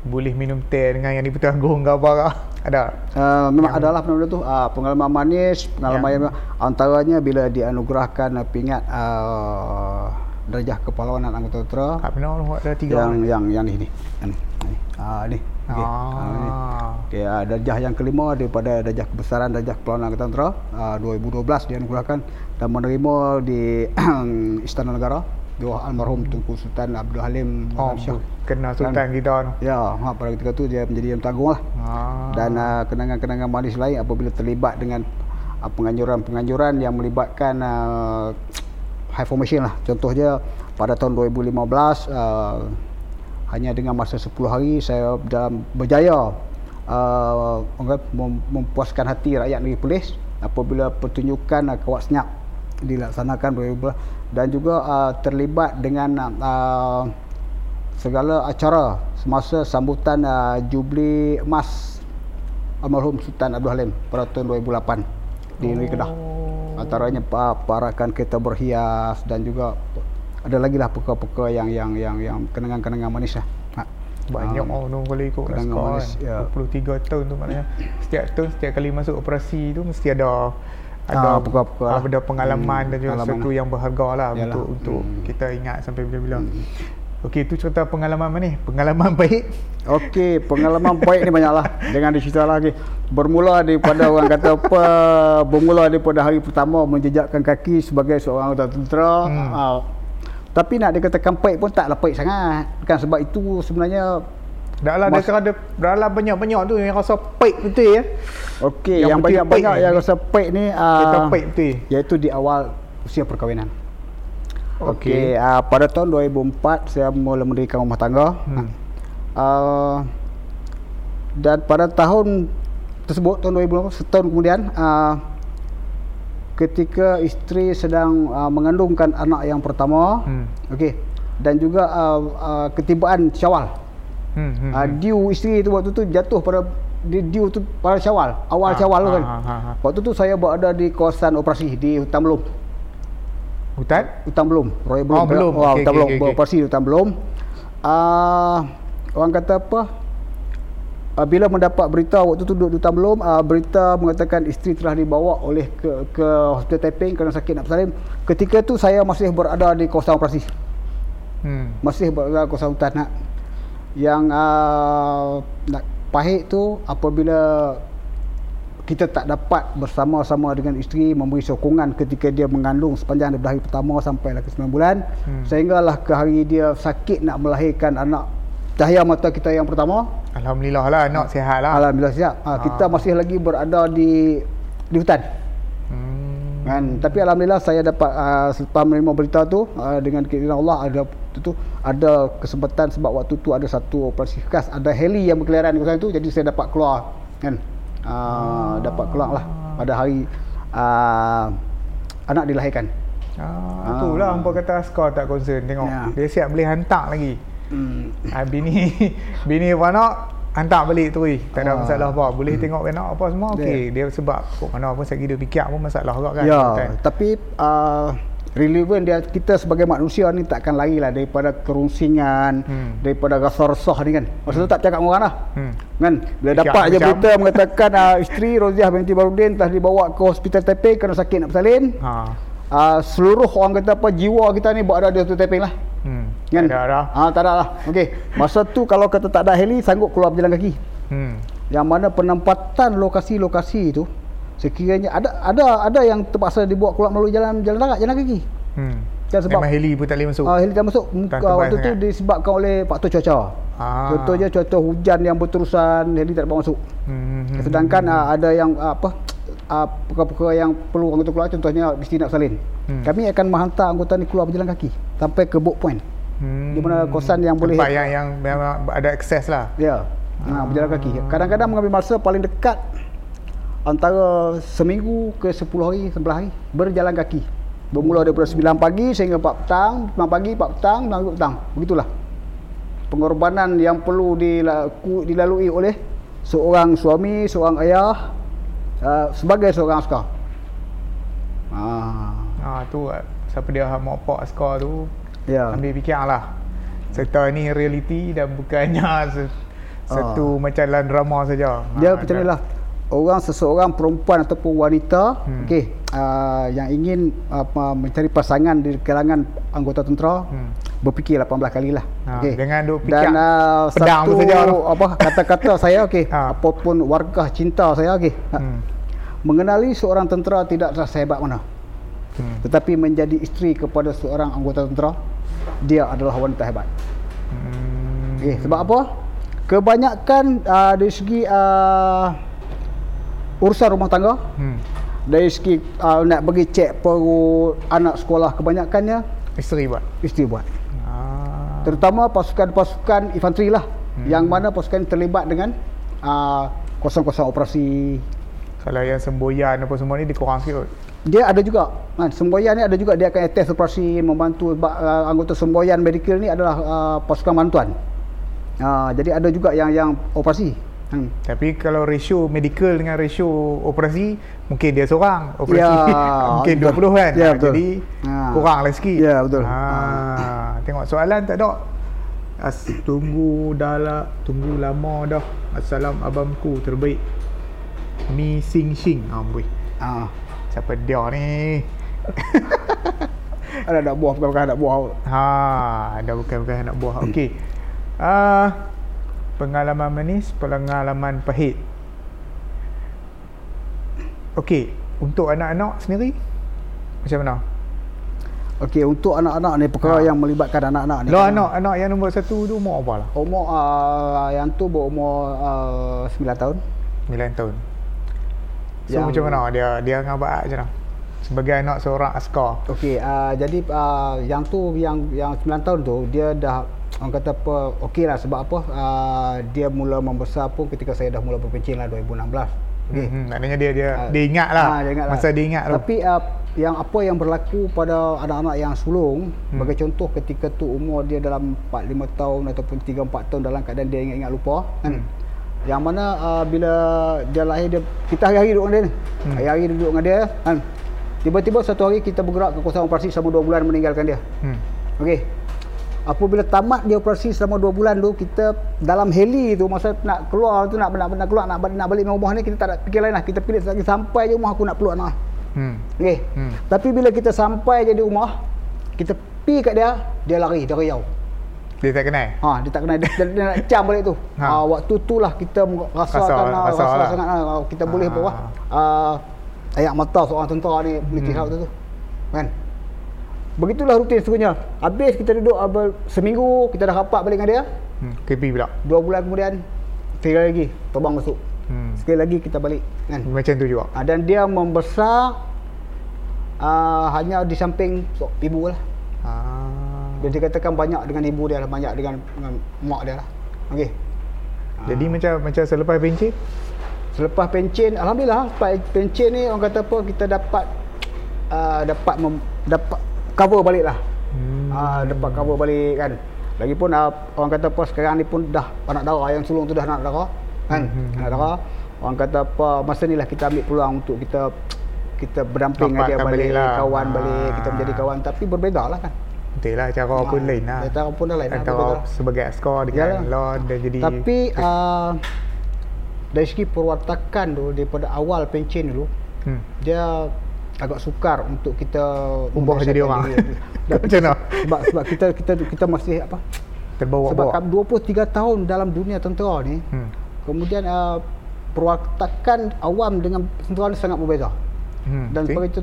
boleh minum teh dengan yang di Petanggung ke apa kah? Ada.
Uh, memang yang adalah pengalaman tu uh, pengalaman manis, pengalaman yang, yang antaranya bila dianugerahkan uh, pingat uh, darjah kepahlawanan anggota tentera.
Tak pernah ada tiga.
Yang yang yang ni ni. Ni. Ah ni. Okey. Ah. Okay, uh, darjah yang kelima daripada darjah kebesaran darjah kepahlawanan angkatan tentera uh, 2012 dianugerahkan dan menerima di Istana Negara bawah almarhum Tunku Sultan Abdul Halim
oh, Syah. Kena Sultan dan, kita tu.
Ya, ha, pada ketika tu dia menjadi yang tanggung lah. Ah. Dan uh, kenangan-kenangan manis lain apabila terlibat dengan uh, penganjuran-penganjuran yang melibatkan uh, high formation lah. Contohnya pada tahun 2015 uh, hanya dengan masa 10 hari saya dalam berjaya uh, mempuaskan hati rakyat negeri Perlis apabila pertunjukan uh, kawat senyap dilaksanakan dan juga uh, terlibat dengan uh, segala acara semasa sambutan uh, Jubli Emas almarhum Sultan Abdul Halim pada tahun 2008 di negeri Kedah. Oh. Antaranya uh, parakan kereta berhias dan juga ada lagi lah perkara-perkara yang yang yang yang kenangan-kenangan manis lah. Ha.
Banyak um, orang boleh ikut kenangan manis. Kan. Ya. 23 tahun tu maknanya setiap tahun setiap kali masuk operasi tu mesti ada ada ha, buka-buka lah. ada pengalaman hmm, dan juga sesuatu yang berharga lah Yalah. untuk untuk hmm. kita ingat sampai bila-bila. Hmm. Okey, itu cerita pengalaman mana ni? Pengalaman baik.
Okey, pengalaman baik ni banyaklah. Jangan dicerita lagi. Bermula daripada orang kata apa, bermula daripada hari pertama menjejakkan kaki sebagai seorang anggota tentera. Hmm. Uh, tapi nak dikatakan baik pun taklah baik sangat. Kan sebab itu sebenarnya
Dah lah Mas... ada dalam banyak-banyak tu yang rasa paik betul ya.
Okey, yang, yang banyak-banyak yang rasa paik ni
uh, paik betul.
Iaitu di awal usia perkahwinan. Okey, okay, uh, pada tahun 2004 saya mula mendirikan rumah tangga. Hmm. Uh, dan pada tahun tersebut tahun 2004 setahun kemudian uh, ketika isteri sedang uh, mengandungkan anak yang pertama, hmm. okey. Dan juga uh, uh, ketibaan Syawal. Hmm, hmm, uh, Diu isteri tu waktu tu jatuh pada di Diu tu pada Syawal, awal ha, Syawal ha, kan. Ha, ha, ha. Waktu tu saya berada di kawasan operasi di Hutan Belum.
Hutan?
Hutan Belum. Roy Belum.
Oh, belum.
Oh, okay, Hutan okay, Belum. Okay, operasi okay. Hutan Belum. Uh, orang kata apa? Uh, bila mendapat berita waktu tu duduk di Hutan Belum, uh, berita mengatakan isteri telah dibawa oleh ke ke hospital Taiping kerana sakit nak bersalin. Ketika tu saya masih berada di kawasan operasi. Hmm. Masih berada di kawasan hutan nak yang uh, nak pahit tu apabila kita tak dapat bersama-sama dengan isteri memberi sokongan ketika dia mengandung sepanjang daripada hari pertama sampai ke 9 bulan hmm. sehinggalah ke hari dia sakit nak melahirkan anak cahaya mata kita yang pertama
Alhamdulillah lah anak sihat lah
Alhamdulillah sihat ha. kita masih lagi berada di di hutan hmm. kan tapi Alhamdulillah saya dapat uh, selepas menerima berita tu uh, dengan keinginan Allah ada tu, tu ada kesempatan sebab waktu tu ada satu operasi khas ada heli yang berkeliaran di kawasan itu jadi saya dapat keluar kan uh, ah. dapat keluar lah pada hari uh, anak dilahirkan
ah, itulah uh, hampa kata askar tak concern tengok yeah. dia siap boleh hantar lagi hmm. uh, bini bini anak hantar balik tu tak ada uh, masalah apa boleh hmm. tengok anak apa semua okey dia sebab kok mana pun saya kira fikir pun masalah juga kan
ya kan? tapi uh, relevan dia kita sebagai manusia ni takkan lari lah daripada kerunsingan hmm. daripada rasa resah ni kan maksudnya hmm. tak cakap dengan orang lah hmm. kan bila dapat macam, je berita mengatakan uh, isteri Roziah binti Barudin telah dibawa ke hospital Taipei kerana sakit nak bersalin ha. uh, seluruh orang kata apa jiwa kita ni berada di hospital Taipei lah hmm. kan tak ada ha, tak ada lah ok masa tu kalau kata tak ada heli sanggup keluar berjalan kaki hmm. yang mana penempatan lokasi-lokasi tu sekiranya ada ada ada yang terpaksa dibawa keluar melalui jalan jalan darat jalan kaki hmm
kan sebab Memang heli pun tak boleh masuk
uh, heli tak masuk Muka, waktu sangat. tu disebabkan oleh faktor cuaca ah. contohnya cuaca hujan yang berterusan heli tak dapat masuk hmm. sedangkan hmm. Uh, ada yang uh, apa uh, perkara-perkara yang perlu anggota keluar contohnya mesti nak salin hmm. kami akan menghantar anggota ni keluar berjalan kaki sampai ke boat point hmm. di mana kosan yang boleh
tempat yang, yang memang ada akses lah
ya yeah. ah. berjalan kaki kadang-kadang mengambil masa paling dekat antara seminggu ke 10 hari, 11 hari berjalan kaki. Bermula daripada 9 pagi sehingga 4 petang, 5 pagi, 4 petang, 6 petang. Begitulah. Pengorbanan yang perlu dilaku, dilalui oleh seorang suami, seorang ayah uh, sebagai seorang askar.
Ah, ha, tu siapa dia mau pak askar tu. Ya. Ambil fikirlah. Serta ni realiti dan bukannya Satu macam dalam drama saja.
Dia
Ah,
macam ni
dah-
lah. Orang seseorang perempuan ataupun wanita
Hmm.
okey uh, yang ingin apa mencari pasangan di kalangan anggota tentera
Hmm.
berfikir 18 kali lah.
Ha,
Okey.
jangan duk fikir
Dan uh,
pedang tu
satu
saja
apa kata-kata saya okey
Ha.
apapun warkah cinta saya okey.
Hmm.
Mengenali seorang tentera tidak sehebat mana.
Hmm.
Tetapi menjadi isteri kepada seorang anggota tentera dia adalah wanita hebat.
Hmm.
Okey, sebab apa? Kebanyakan uh, dari segi uh, urusan rumah tangga,
Hmm.
dari segi uh, nak bagi cek perut anak sekolah kebanyakannya
Isteri buat.
isteri buat.
Ah.
Terutama pasukan-pasukan infanteri lah hmm. yang mana pasukan terlibat dengan uh, kosong-kosong operasi.
Kalau yang semboyan apa semua ni dia kurang sikit kot.
Dia ada juga kan semboyan ni ada juga dia akan attest operasi membantu uh, anggota semboyan medical ni adalah uh, pasukan bantuan. Uh, jadi ada juga yang yang operasi. Hmm.
Tapi kalau ratio medical dengan ratio operasi mungkin dia seorang operasi
Ya,
mungkin
betul.
20 kan.
Ya,
Ah,
betul.
Jadi
Ha.
kurang lah sikit.
Ya, betul.
Ha. Tengok soalan tak ada. As, tunggu dah lah, tunggu lama dah. Assalam abangku terbaik. Mi Sing Sing. Amboi.
Ah.
Siapa dia ni?
Ada anak buah bukan anak buah.
Ha, ada bukan-bukan anak buah. Okey. Ah, pengalaman manis, pengalaman pahit. Okey, untuk anak-anak sendiri macam mana?
Okey, untuk anak-anak ni perkara
Ha.
yang melibatkan anak-anak ni.
Lo
kan,
anak anak yang nombor satu tu umur apa lah?
Umur uh, yang tu berumur uh, 9 tahun.
9 tahun. So
Yang-
macam mana dia dia dengan abang macam mana? Sebagai anak seorang askar.
Okey, uh, jadi uh, yang tu yang yang 9 tahun tu dia dah orang kata apa okey lah sebab apa uh, dia mula membesar pun ketika saya dah mula berpencin lah 2016. Okey.
Hmm, maknanya dia dia
Ah,
dia ingat lah.
ah, dia ingat lah.
Masa dia ingat tu.
Tapi uh, yang apa yang berlaku pada anak-anak yang sulung
Hmm.
sebagai contoh ketika tu umur dia dalam 4 5 tahun ataupun 3 4 tahun dalam keadaan dia ingat-ingat lupa kan.
Hmm.
Yang mana uh, bila dia lahir dia kita hari-hari duduk dengan dia ni.
Hmm.
Hari-hari duduk dengan dia kan. Tiba-tiba satu hari kita bergerak ke kawasan operasi selama 2 bulan meninggalkan dia.
Hmm.
Okey. Apabila tamat dia operasi selama 2 bulan tu kita dalam heli tu masa nak keluar tu nak nak, nak keluar nak, nak balik rumah ni kita tak ada fikir lain lah. Kita pilih lagi sampai je rumah aku nak peluk anak.
Hmm.
Okey.
Hmm.
Tapi bila kita sampai je di rumah kita pi kat dia, dia lari, dia riau.
Dia tak kenal.
Ha, dia tak kenal dia, dia, dia nak cam balik tu.
Ha.
Ha. waktu tu lah kita rasakan
Rasa-
rasa,
rasa
rasa,
lah.
sangat ah, kita boleh
Ha.
apa uh, ayak mata seorang tentera ni
Hmm.
hmm. tu tu. Kan? Begitulah rutin seterusnya. Habis kita duduk apa, seminggu kita dah rapat balik dengan dia.
Hmm. KP pula.
Dua bulan kemudian sekali lagi terbang masuk.
Hmm.
Sekali lagi kita balik kan.
Macam tu juga.
Ha, dan dia membesar uh, hanya di samping so, ibu lah.
Ah.
Dia dikatakan banyak dengan ibu dia lah, banyak dengan, dengan mak dia lah. Okey.
Jadi macam macam selepas pencet
Selepas pencen, alhamdulillah lepas pencen ni orang kata apa kita dapat uh, dapat mem, dapat cover balik lah.
Hmm.
Uh, dapat cover balik kan. Lagipun uh, orang kata apa sekarang ni pun dah anak dara yang sulung tu dah anak dara kan.
Hmm, hmm,
Anak dara. Orang kata apa masa ni lah kita ambil peluang untuk kita kita berdamping dengan dia balik,
balik lah.
kawan balik, kita
Ah.
menjadi kawan tapi berbeza lah kan.
Betul lah cara
Ah,
pun lain lah.
Cara pun dah lain lah, lah.
sebagai askar dengan
Yalah.
law dan jadi
Tapi uh, dari segi perwatakan tu daripada awal pencen dulu
hmm.
dia agak sukar untuk kita
ubah jadi orang.
diri.
Macam mana?
sebab sebab kita kita kita masih apa?
Terbawa
sebab
bawa.
kami 23 tahun dalam dunia tentera ni,
Hmm.
kemudian uh, perwatakan awam dengan tentera ni sangat berbeza.
Hmm.
Dan sebab itu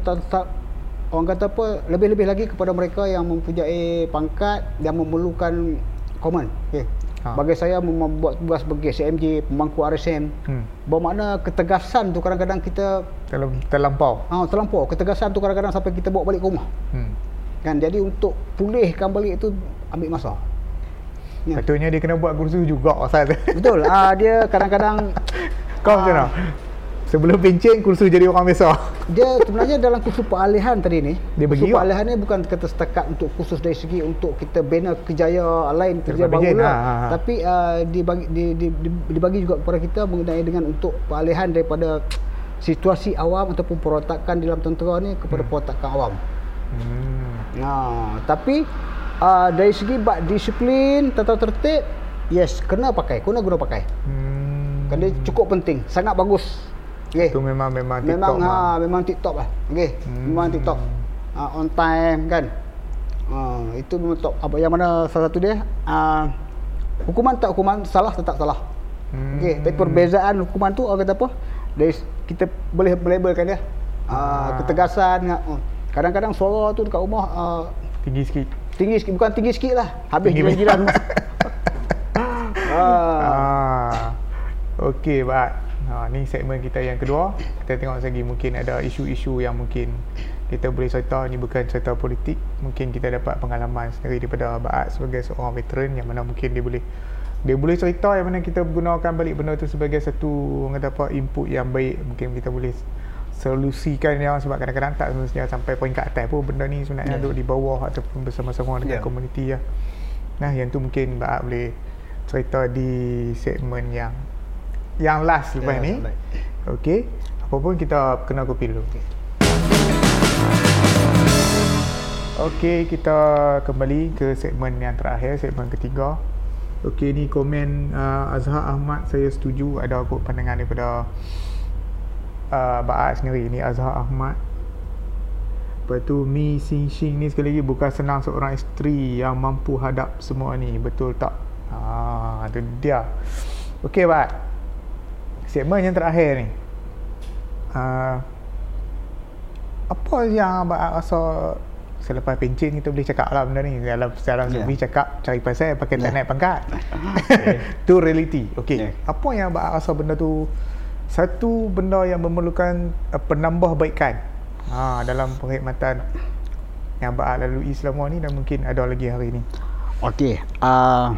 orang kata apa lebih-lebih lagi kepada mereka yang mempunyai pangkat yang memerlukan komen. Okey.
Ha.
Bagi saya mem- membuat tugas sebagai CMJ, pemangku RSM,
Hmm.
bermakna ketegasan tu kadang-kadang kita
Terlam- terlampau.
ha, terlampau. Ketegasan tu kadang-kadang sampai kita bawa balik ke rumah.
Hmm.
Kan jadi untuk pulihkan balik itu ambil masa. Ya.
Patutnya dia kena buat kursus juga asal tu.
Betul. Ah dia kadang-kadang
Kau macam mana? Sebelum pencen kursus jadi orang biasa.
dia sebenarnya dalam kursus peralihan tadi ni,
Dia bagi
kursus peralihan ni bukan kata setakat untuk kursus dari segi untuk kita bina kejaya lain kerja baru lah.
ha, ha, ha.
Tapi uh, dibagi di, di, di, dibagi juga kepada kita mengenai dengan untuk peralihan daripada situasi awam ataupun perwatakan dalam tentera ni kepada perwatakan awam.
Hmm.
Nah, tapi uh, dari segi bab disiplin, tata tertib yes kena pakai kena guna pakai
Hmm.
kan dia cukup penting sangat bagus okey
Itu memang memang TikTok
memang ha memang TikTok lah okey
Hmm.
memang TikTok ha, on time kan ha, itu memang top apa yang mana salah satu dia ha, hukuman tak hukuman salah tetap salah
Hmm.
okey tapi perbezaan hukuman tu orang kata apa dari kita boleh labelkan dia
Ah.
ha, ketegasan ha, kadang-kadang suara tu dekat rumah ha,
Tinggi sikit.
tinggi sikit bukan tinggi sikit lah habis jiran-jiran ah.
Ah. Okey, baik. Ha, ni segmen kita yang kedua. Kita tengok lagi mungkin ada isu-isu yang mungkin kita boleh cerita ni bukan cerita politik. Mungkin kita dapat pengalaman sendiri daripada Baat sebagai seorang veteran yang mana mungkin dia boleh dia boleh cerita yang mana kita gunakan balik benda tu sebagai satu orang kata apa input yang baik mungkin kita boleh solusikan dia sebab kadang-kadang tak semestinya sampai poin kat atas pun benda ni sebenarnya
Ya.
duduk di bawah ataupun bersama-sama dengan
Ya.
komuniti lah. Nah, yang tu mungkin Mbak boleh cerita di segmen yang yang last lepas
Ya,
ni.
baik.
Okey. Apa pun kita kena kopi dulu.
Okey.
Okey, kita kembali ke segmen yang terakhir, segmen ketiga. Okey, ni komen uh, Azhar Ahmad saya setuju ada kot pandangan daripada uh, Baat sendiri ni Azhar Ahmad. Lepas tu Mi Sing Sing ni sekali lagi bukan senang seorang isteri yang mampu hadap semua ni. Betul tak? Ha, tu dia. Okey, Bat. Segmen yang terakhir ni. Uh, apa yang Abang rasa selepas pencen kita boleh cakap lah benda ni dalam secara yeah. cakap cari pasal pakai tak
Ya.
naik pangkat tu reality okey
Ya.
apa yang abang rasa benda tu satu benda yang memerlukan uh, penambahbaikan ha, dalam perkhidmatan yang abang lalui selama ni dan mungkin ada lagi hari ni
Okey, uh,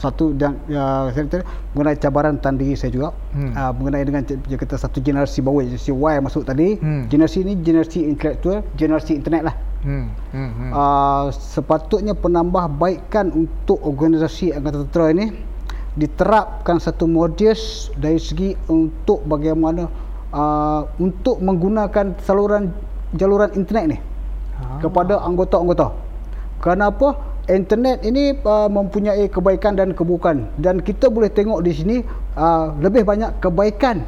satu dan uh, saya kata mengenai cabaran diri saya juga
Hmm.
uh, mengenai dengan dia kata satu generasi bawah generasi Y masuk tadi
Hmm.
generasi ini generasi intelektual generasi internet lah
hmm hmm, hmm.
uh, sepatutnya penambahbaikan untuk organisasi Angkatan Tentera ini diterapkan satu modus dari segi untuk bagaimana uh, untuk menggunakan saluran jaluran internet ni
Ah.
kepada anggota-anggota. Kenapa? Internet ini uh, mempunyai kebaikan dan keburukan. Dan kita boleh tengok di sini uh, lebih banyak kebaikan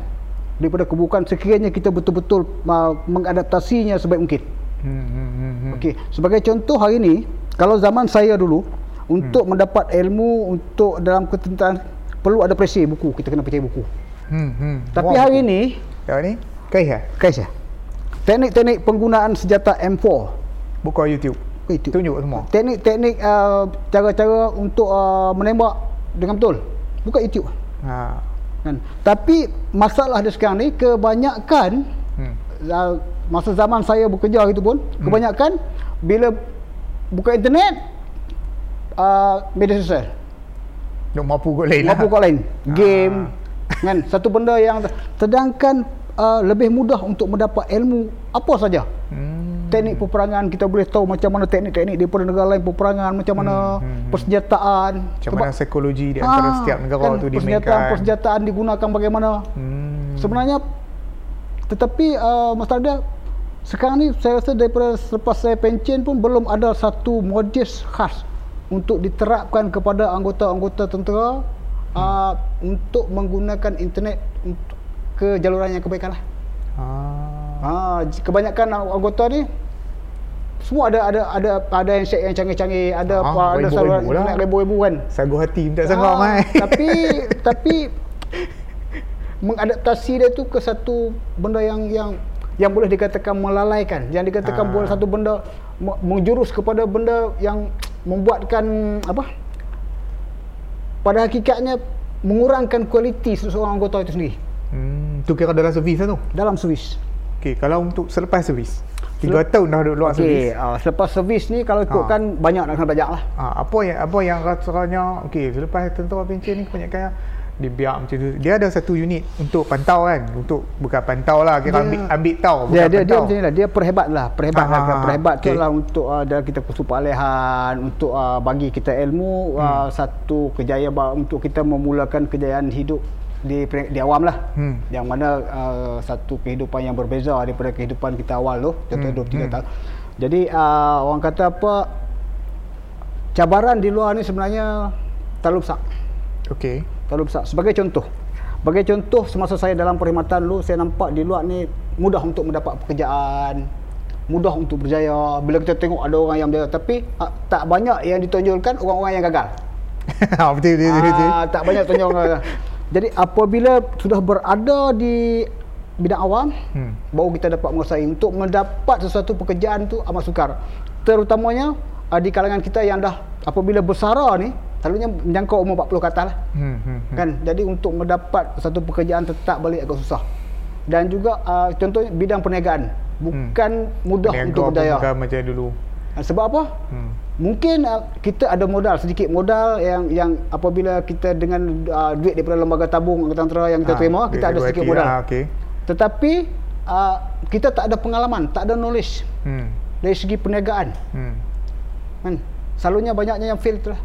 daripada keburukan. Sekiranya kita betul-betul uh, mengadaptasinya sebaik mungkin.
hmm hmm hmm, hmm.
Okey, sebagai contoh hari ini, kalau zaman saya dulu untuk mendapat ilmu untuk dalam ketenteraan perlu ada perisi buku, kita kena percaya buku.
hmm hmm.
Tapi
Wah,
hari ini,
Yang ni Kais ya?
Guys ya. Teknik-teknik penggunaan senjata M4
buka YouTube
itu.
Tunjuk semua.
Teknik-teknik uh, cara-cara untuk uh, menembak dengan betul. Buka YouTube.
Ha.
Kan? Tapi masalah dia sekarang ni kebanyakan
hmm.
uh, masa zaman saya bekerja itu pun hmm. kebanyakan bila buka internet uh, media sosial.
Duk mampu kot lain lah.
apa kau lain game. Kan? Satu benda yang sedangkan uh, lebih mudah untuk mendapat ilmu apa saja.
Hmm.
Teknik peperangan kita boleh tahu macam mana teknik-teknik daripada negara lain peperangan macam mana
Hmm, hmm, hmm.
persenjataan
Macam mana psikologi di antara
Ah,
setiap negara
kan,
tu
persenjataan
dimainkan.
persenjataan digunakan bagaimana
Hmm.
sebenarnya tetapi uh, masalah dia sekarang ni saya rasa daripada selepas saya pencen pun belum ada satu modus khas untuk diterapkan kepada anggota-anggota tentera uh, untuk menggunakan internet untuk ke jaluran yang kebaikan lah.
Ah.
Ha, kebanyakan anggota ni semua ada ada ada ada yang set yang canggih-canggih, ada
Ah,
apa ada saluran
lah.
internet ribu-ribu kan.
Sagu hati minta sangat
Ah,
mai.
Tapi tapi mengadaptasi dia tu ke satu benda yang yang yang boleh dikatakan melalaikan, yang dikatakan
Ah.
boleh satu benda me- menjurus kepada benda yang membuatkan apa? Pada hakikatnya mengurangkan kualiti seseorang anggota itu sendiri
Hmm, tu kira dalam servis lah tu.
dalam servis.
Okey, kalau untuk selepas servis. 3 tahun dah duduk luar servis.
Okey, uh, selepas servis ni kalau ikutkan banyak nak kena belajar lah.
Ah, apa yang apa yang rasanya okey selepas tentera pencen ni kebanyakan dia biar macam tu. Dia ada satu unit untuk pantau kan, untuk bukan pantau lah, kira
Dia-
ambil ambil tahu bukan
Dia dia dia
pantau.
macam ni lah. Dia perhebat lah. Perhebat
Ah,
lah.
ah,
Perhebat tu
okey.
lah untuk uh, dalam kita persupaalehan, untuk uh, bagi kita ilmu, uh, satu kejayaan untuk kita memulakan kejayaan hidup di di awam lah.
Hmm.
Yang mana uh, satu kehidupan yang berbeza daripada kehidupan kita awal tu, contoh
Hmm,
23
hmm.
tahun. Jadi uh, orang kata apa cabaran di luar ni sebenarnya terlalu besar.
Okey.
Terlalu besar. Sebagai contoh. Sebagai contoh semasa saya dalam perkhidmatan dulu saya nampak di luar ni mudah untuk mendapat pekerjaan, mudah untuk berjaya. Bila kita tengok ada orang yang berjaya tapi ah, tak banyak yang ditonjolkan orang-orang yang gagal.
Ah, betul betul betul.
Ah, tak banyak tonjol orang gagal. Jadi apabila sudah berada di bidang awam,
Hmm.
baru kita dapat menguasai untuk mendapat sesuatu pekerjaan tu amat sukar. Terutamanya ah, di kalangan kita yang dah apabila bersara ni selalunya menjangkau umur 40 ke atas lah.
Hmm, hmm, hmm.
Kan? Jadi untuk mendapat satu pekerjaan tetap balik agak susah. Dan juga uh, contohnya bidang perniagaan bukan mudah
Niaga
untuk berjaya.
bukan macam dulu.
Ah, Sebab apa?
Hmm.
Mungkin uh, kita ada modal sedikit modal yang yang apabila kita dengan uh, duit daripada lembaga tabung angkatan tentera yang kita
Ah,
terima kita ada sedikit modal.
lah, okey.
Tetapi uh, kita tak ada pengalaman, tak ada knowledge
Hmm.
dari segi perniagaan.
Hmm.
Kan? Selalunya banyaknya yang fail tu lah.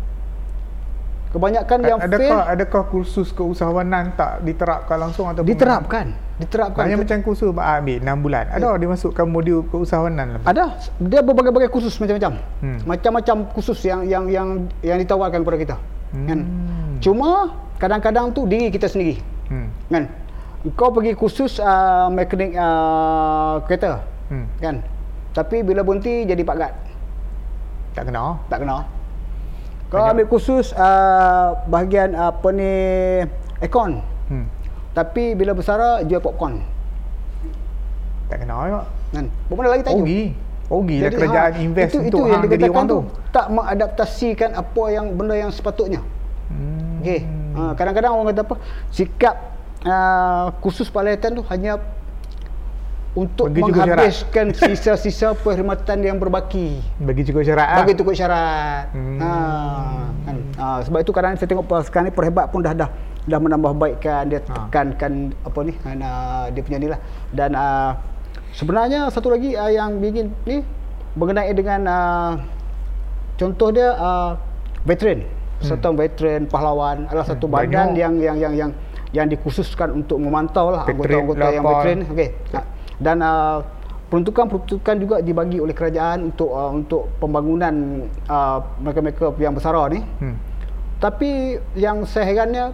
Kebanyakan yang
adakah
fail
adakah kursus keusahawanan tak diterapkan langsung ataupun
diterapkan, diterapkan.
Maknanya macam kursus Pak ambil 6 bulan. Ada dimasukkan modul keusahawanan.
Ada dia berbagai-bagai kursus macam-macam.
Hmm.
Macam-macam kursus yang yang yang yang ditawarkan kepada kita. Kan?
Hmm.
Cuma kadang-kadang tu diri kita sendiri.
Hmm.
Kan? Kau pergi kursus uh, mekanik uh, kereta.
Hmm.
Kan? Tapi bila berhenti jadi Pak Gad.
Tak kena.
Tak kena. Kau
Banyak.
ambil kursus uh, bahagian apa ni aircon.
Hmm.
Tapi bila bersara jual popcorn.
Tak kena juga.
Kan? Bermana lagi tajuk.
Rugi. Rugi lah
Jadi,
kerajaan
ha,
invest
itu,
untuk
itu yang
jadi orang
tu
tu.
tak mengadaptasikan apa yang benda yang sepatutnya.
Hmm.
Okey. Ha, kadang-kadang orang kata apa? Sikap uh, khusus Palaitan tu hanya untuk
Bagi cukup
menghabiskan sisa-sisa perkhidmatan yang berbaki.
Bagi cukup syarat.
Bagi tukar syarat.
Hmm.
Ha, kan? ha, sebab itu kadang saya tengok sekarang ni perhebat pun dah dah dah menambah baikkan dia
Ha.
tekankan apa ni uh, dia punya ni lah dan uh, sebenarnya satu lagi uh, yang ingin ni mengenai dengan uh, contoh dia uh, veteran persatuan veteran pahlawan adalah satu
Hmm,
badan
banyak.
yang yang yang yang yang dikhususkan untuk memantau lah anggota-anggota yang veteran okey Ha, dan uh, peruntukan-peruntukan juga dibagi oleh kerajaan untuk uh, untuk pembangunan uh, mereka-mereka yang bersara ni
Hmm.
tapi yang saya herannya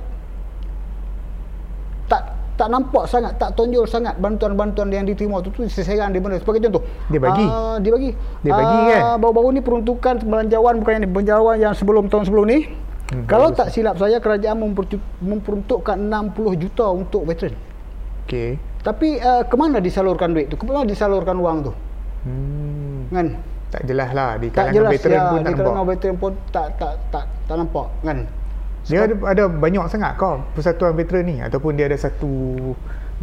tak tak nampak sangat tak tonjol sangat bantuan-bantuan yang diterima tu tu saya heran di mana sebagai contoh
Dia bagi.
uh, dia bagi
Dia bagi kan?
baru-baru ni peruntukan belanjawan bukan yang belanjawan yang sebelum tahun sebelum ni
Hmm,
kalau
bagus.
tak silap saya kerajaan memperuntukkan 60 juta untuk veteran
Okey.
Tapi uh, ke mana disalurkan duit tu? Ke mana disalurkan wang tu?
Hmm.
kan?
Tak jelas lah. Di
tak
kalangan
jelas
veteran
ya,
pun
di
tak
kalangan
nampak.
veteran pun tak tak tak tak nampak kan?
Dia ada, ada banyak sangat kau. Persatuan veteran ni ataupun dia ada satu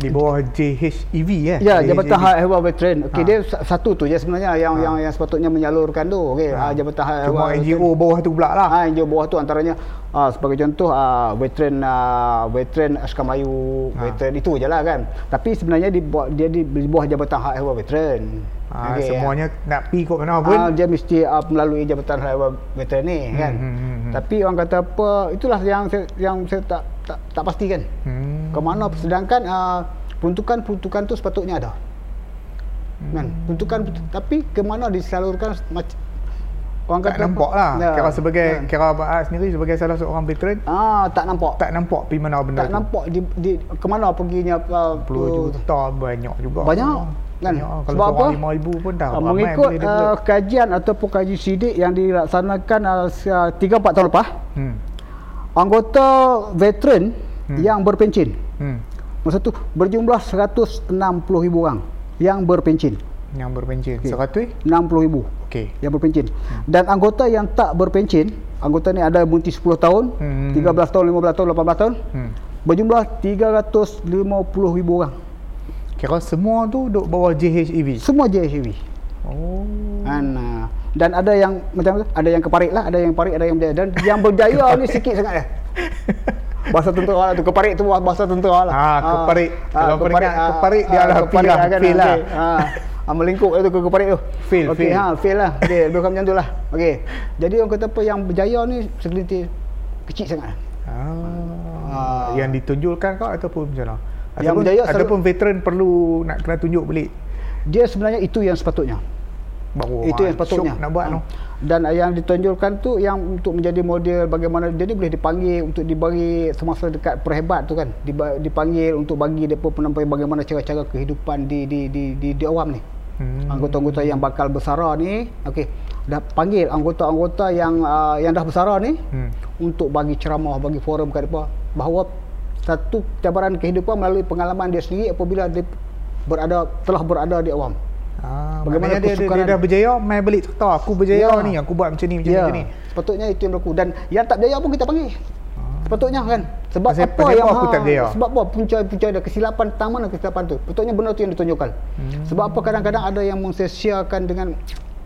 di bawah JHEV ya.
Ya, Jabatan
JHEV.
Hak Ehwal Veteran. Okey,
Ha.
dia sa- satu tu je sebenarnya yang
Ha.
yang yang sepatutnya menyalurkan tu. Okey,
Ha.
ha. Jabatan Hak
Cuma
Ehwal
NGO bawah tu pula lah.
Ah, NGO bawah tu antaranya ah, sebagai contoh ah, veteran ah, veteran Askar Melayu,
Ha.
veteran itu je lah kan. Tapi sebenarnya di bawah, dia di, di bawah Jabatan Hak Ehwal Veteran.
Ha,
Okey,
semuanya nak pi kot mana pun.
dia mesti uh, melalui Jabatan Hak Ehwal Veteran ni
Hmm,
kan.
hmm, hmm, hmm.
Tapi orang kata apa, itulah yang saya, yang saya tak tak tak pastikan.
Hmm.
Ke mana sedangkan uh, peruntukan-peruntukan tu sepatutnya ada. Kan?
Hmm.
Peruntukan tapi ke mana disalurkan macam orang
tak
kata
nampak lah.
Ya,
Kira sebagai
kan.
kira Az sendiri sebagai salah seorang veteran
ah tak nampak.
tak nampak pi mana benda
tak
tu.
nampak di, di ke mana perginya uh,
10 juta banyak juga.
Banyak, kan?
Banyak. Kalau
Sebab apa?
5000 pun dah
Uh,
ramai
mengikut uh, kajian ataupun kaji sidik yang dilaksanakan uh, 3 4 tahun lepas,
Hmm.
anggota veteran
Hmm.
yang berpencen
Hmm.
masa tu berjumlah 160,000 orang yang berpencen.
Yang berpencen
Okey.
100?
60,000
Okey.
yang berpencen. Dan anggota yang tak berpencen, anggota ni ada berhenti 10 tahun,
Hmm.
13 tahun, 15 tahun, 18 tahun,
Hmm.
berjumlah 350,000 orang.
Kira semua tu duduk bawah JHEV.
Semua JHV.
Oh.
Dan, uh, dan ada yang macam tu, ada yang keparit lah, ada yang parit, ada yang berjaya. Dan yang berjaya ni sikit sangat eh. Bahasa tentera lah tu, keparit tu bahasa tentera lah.
Ah, keparit. Kalau peringkat
ah,
keparit, dia
ah,
lah
keparit
fail lah,
kan,
fail lah.
Ah, ah, melingkup tu ke keparit tu.
Fail,
Okey,
fail.
ha, fail lah. Okey, lebih kurang macam tu lah. Okey. Jadi orang kata apa yang berjaya ni segelintir kecil sangat.
Ah.
Ah.
Yang ditunjukkan kau ataupun macam mana?
Yang
Ataupun,
berjaya selalu-
ataupun veteran perlu nak kena tunjuk balik.
Dia sebenarnya itu yang sepatutnya.
Baru
itu yang
ah,
sepatutnya
nak buat tu.
dan yang ditonjolkan tu yang untuk menjadi model bagaimana dia ni boleh dipanggil untuk dibagi semasa dekat perhebat tu kan dipanggil untuk bagi depa penampilan bagaimana cara-cara kehidupan di di di di, di awam ni
Hmm.
anggota-anggota yang bakal bersara ni okey dah panggil anggota-anggota yang uh, yang dah bersara ni
Hmm.
untuk bagi ceramah bagi forum kat depa bahawa satu cabaran kehidupan melalui pengalaman dia sendiri apabila dia berada telah berada di awam
Ah,
Bagaimana
dia, dia, dia dah berjaya, mai balik cerita aku berjaya
Ya.
ni, aku buat macam ni macam ni
ya
macam ni.
sepatutnya itu yang berlaku dan yang tak berjaya pun kita panggil sepatutnya kan sebab
Pasal-
apa yang
aku tak berjaya?
sebab apa punca-punca ada kesilapan pertama dan kesilapan tu betulnya benda tu yang ditunjukkan
Hmm.
sebab apa kadang-kadang ada yang mensia-siakan dengan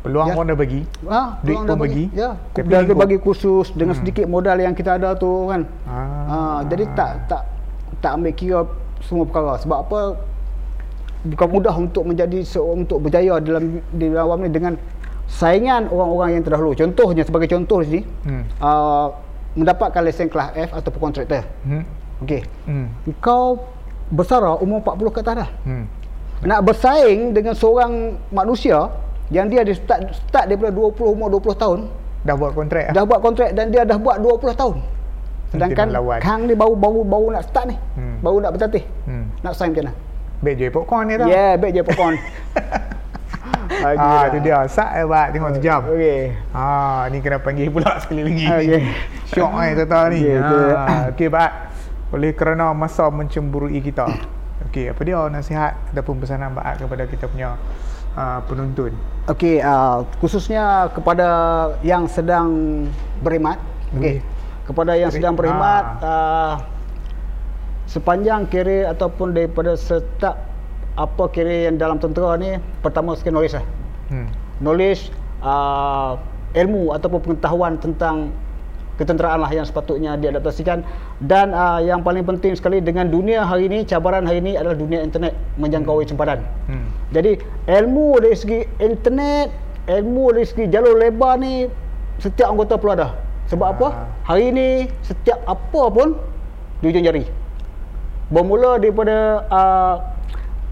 Peluang
Ya.
pun dah bagi.
Ha,
Duit
orang
pun
dah
bagi.
Ya,
Tapi
dah dia
ikut.
bagi kursus dengan sedikit modal yang kita ada tu kan.
Ah.
Ha, jadi tak tak tak ambil kira semua perkara sebab apa bukan mudah untuk menjadi seorang untuk berjaya dalam di dalam awam ni dengan saingan orang-orang yang terdahulu. Contohnya sebagai contoh di sini
Hmm.
uh, mendapatkan lesen kelas F ataupun kontraktor.
Hmm.
Okey.
Hmm.
Kau bersara umur 40 ke atas dah.
Hmm.
Nak bersaing dengan seorang manusia yang dia ada start start daripada 20 umur 20 tahun
Dah buat kontrak ah.
dah buat kontrak dan dia dah buat 20 tahun. Sedangkan. Kang ni baru baru baru nak start ni.
Hmm.
Baru nak bertatih.
Hmm.
Nak sign macam mana?
Baik je popcorn ni tau.
Yeah, baik je popcorn.
Ah, tu dia. Sat eh, buat tengok sejam.
Okey.
Ah, ni kena panggil pula sekali lagi.
Okey.
Syok ni tuan ni.
Okey, tu.
Ah, okey, Pak. Oleh kerana masa mencemburui kita. Okey, apa dia nasihat ataupun pesanan Pak kepada kita punya uh, penonton?
Okey, uh, khususnya kepada yang sedang berkhidmat. Okey.
Hmm.
Kepada yang
Okey.
sedang berkhidmat
Ah.
uh, sepanjang kiri ataupun daripada start apa kiri yang dalam tentera ni pertama sekali knowledge lah.
Hmm.
knowledge uh, ilmu ataupun pengetahuan tentang ketenteraan lah yang sepatutnya diadaptasikan dan uh, yang paling penting sekali dengan dunia hari ini cabaran hari ini adalah dunia internet menjangkaui sempadan
Hmm.
jadi ilmu dari segi internet ilmu dari segi jalur lebar ni setiap anggota perlu ada sebab apa
Ah.
hari ini setiap apa pun di ujung jari bermula daripada uh,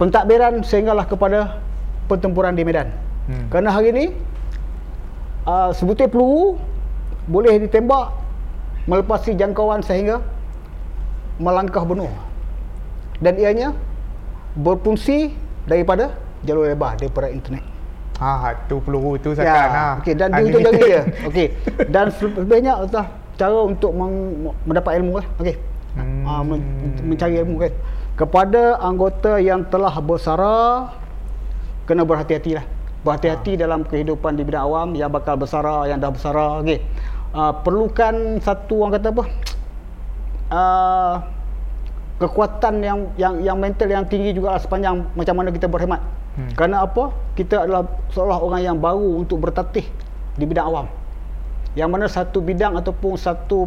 pentadbiran sehinggalah kepada pertempuran di medan
Hmm.
kerana hari ini uh, sebutir peluru boleh ditembak melepasi jangkauan sehingga melangkah bunuh. Dan ianya berfungsi daripada jalur lebar daripada internet.
Ah, tu peluru tu sekarang
Ya,
ah.
okey dan di ujung jari dia. Okey. Dan selebihnya adalah cara untuk meng, mendapat ilmu lah. Okey.
Hmm.
Ah, men, mencari ilmu kan. Kepada anggota yang telah bersara kena berhati-hatilah. Berhati-hati dalam kehidupan di bidang awam yang bakal bersara, yang dah bersara, okey. Uh, perlukan satu orang kata apa? Uh, kekuatan yang yang yang mental yang tinggi juga sepanjang macam mana kita berkhidmat.
Hmm.
Kerana apa? Kita adalah seolah orang yang baru untuk bertatih di bidang awam. Yang mana satu bidang ataupun satu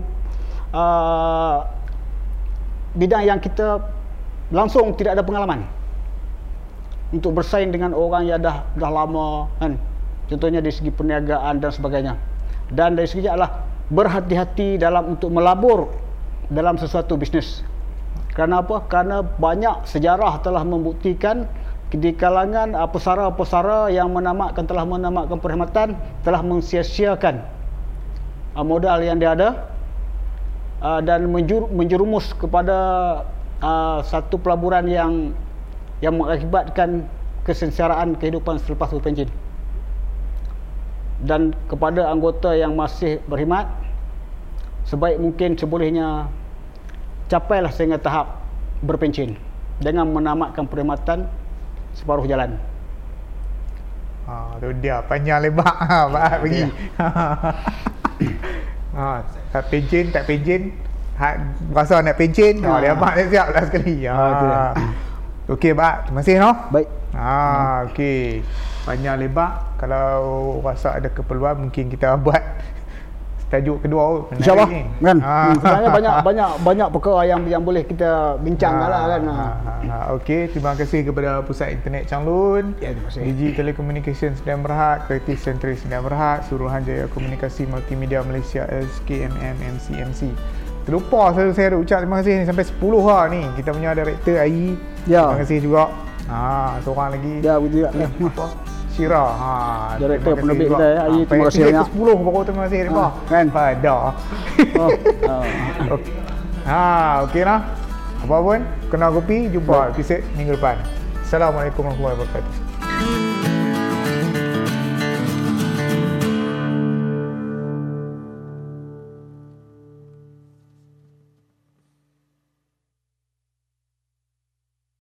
uh, bidang yang kita langsung tidak ada pengalaman. Untuk bersaing dengan orang yang dah dah lama kan? Contohnya dari segi perniagaan dan sebagainya. Dan dari segi adalah berhati-hati dalam untuk melabur dalam sesuatu bisnes. Kerana apa? Kerana banyak sejarah telah membuktikan di kalangan uh, pesara-pesara yang menamatkan telah menamatkan perkhidmatan telah mensia-siakan uh, modal yang dia ada uh, dan menjur, menjerumus kepada uh, satu pelaburan yang yang mengakibatkan kesengsaraan kehidupan selepas berpencin. Dan kepada anggota yang masih berkhidmat sebaik mungkin sebolehnya capailah sehingga tahap berpencin dengan menamatkan perkhidmatan separuh jalan.
Ah, tu dia panjang lebar ha, Pak pergi. ha, tak pencin, tak pencin. Ha, rasa nak pencin, ha.
Ha.
dia abang dia siap lah sekali. Ha.
Ha.
Okey, Pak. Terima kasih, no?
Baik.
Ah, okey. Panjang lebar. Kalau rasa ada keperluan mungkin kita buat tajuk kedua menarik
InsyaAllah kan.
Ah.
Hmm, sebenarnya banyak banyak banyak perkara yang yang boleh kita bincangkan lah kan.
Ha, ha, ha. Okey, terima kasih kepada Pusat Internet Changlun.
Ya, terima kasih.
Digi Telekommunikasi Sdn Berhad, Kreatif Sentris Sdn Berhad, Suruhanjaya Komunikasi Multimedia Malaysia SKMM MCMC. Terlupa saya, saya ada ucap terima kasih ni sampai 10 lah ni. Kita punya director AI.
Ya.
Terima kasih juga. Ha, seorang lagi.
Ya, betul juga.
Syira. Ha,
Director penerbit kita, ya. Ayi,
Ha,
terima kasih banyak.
ke-10 baru terima kasih Rifah.
Ha, kan?
Pada.
Oh, oh.
Okey. Ha, okey lah. Apa pun, kena kopi, jumpa episod minggu depan. Assalamualaikum warahmatullahi wabarakatuh.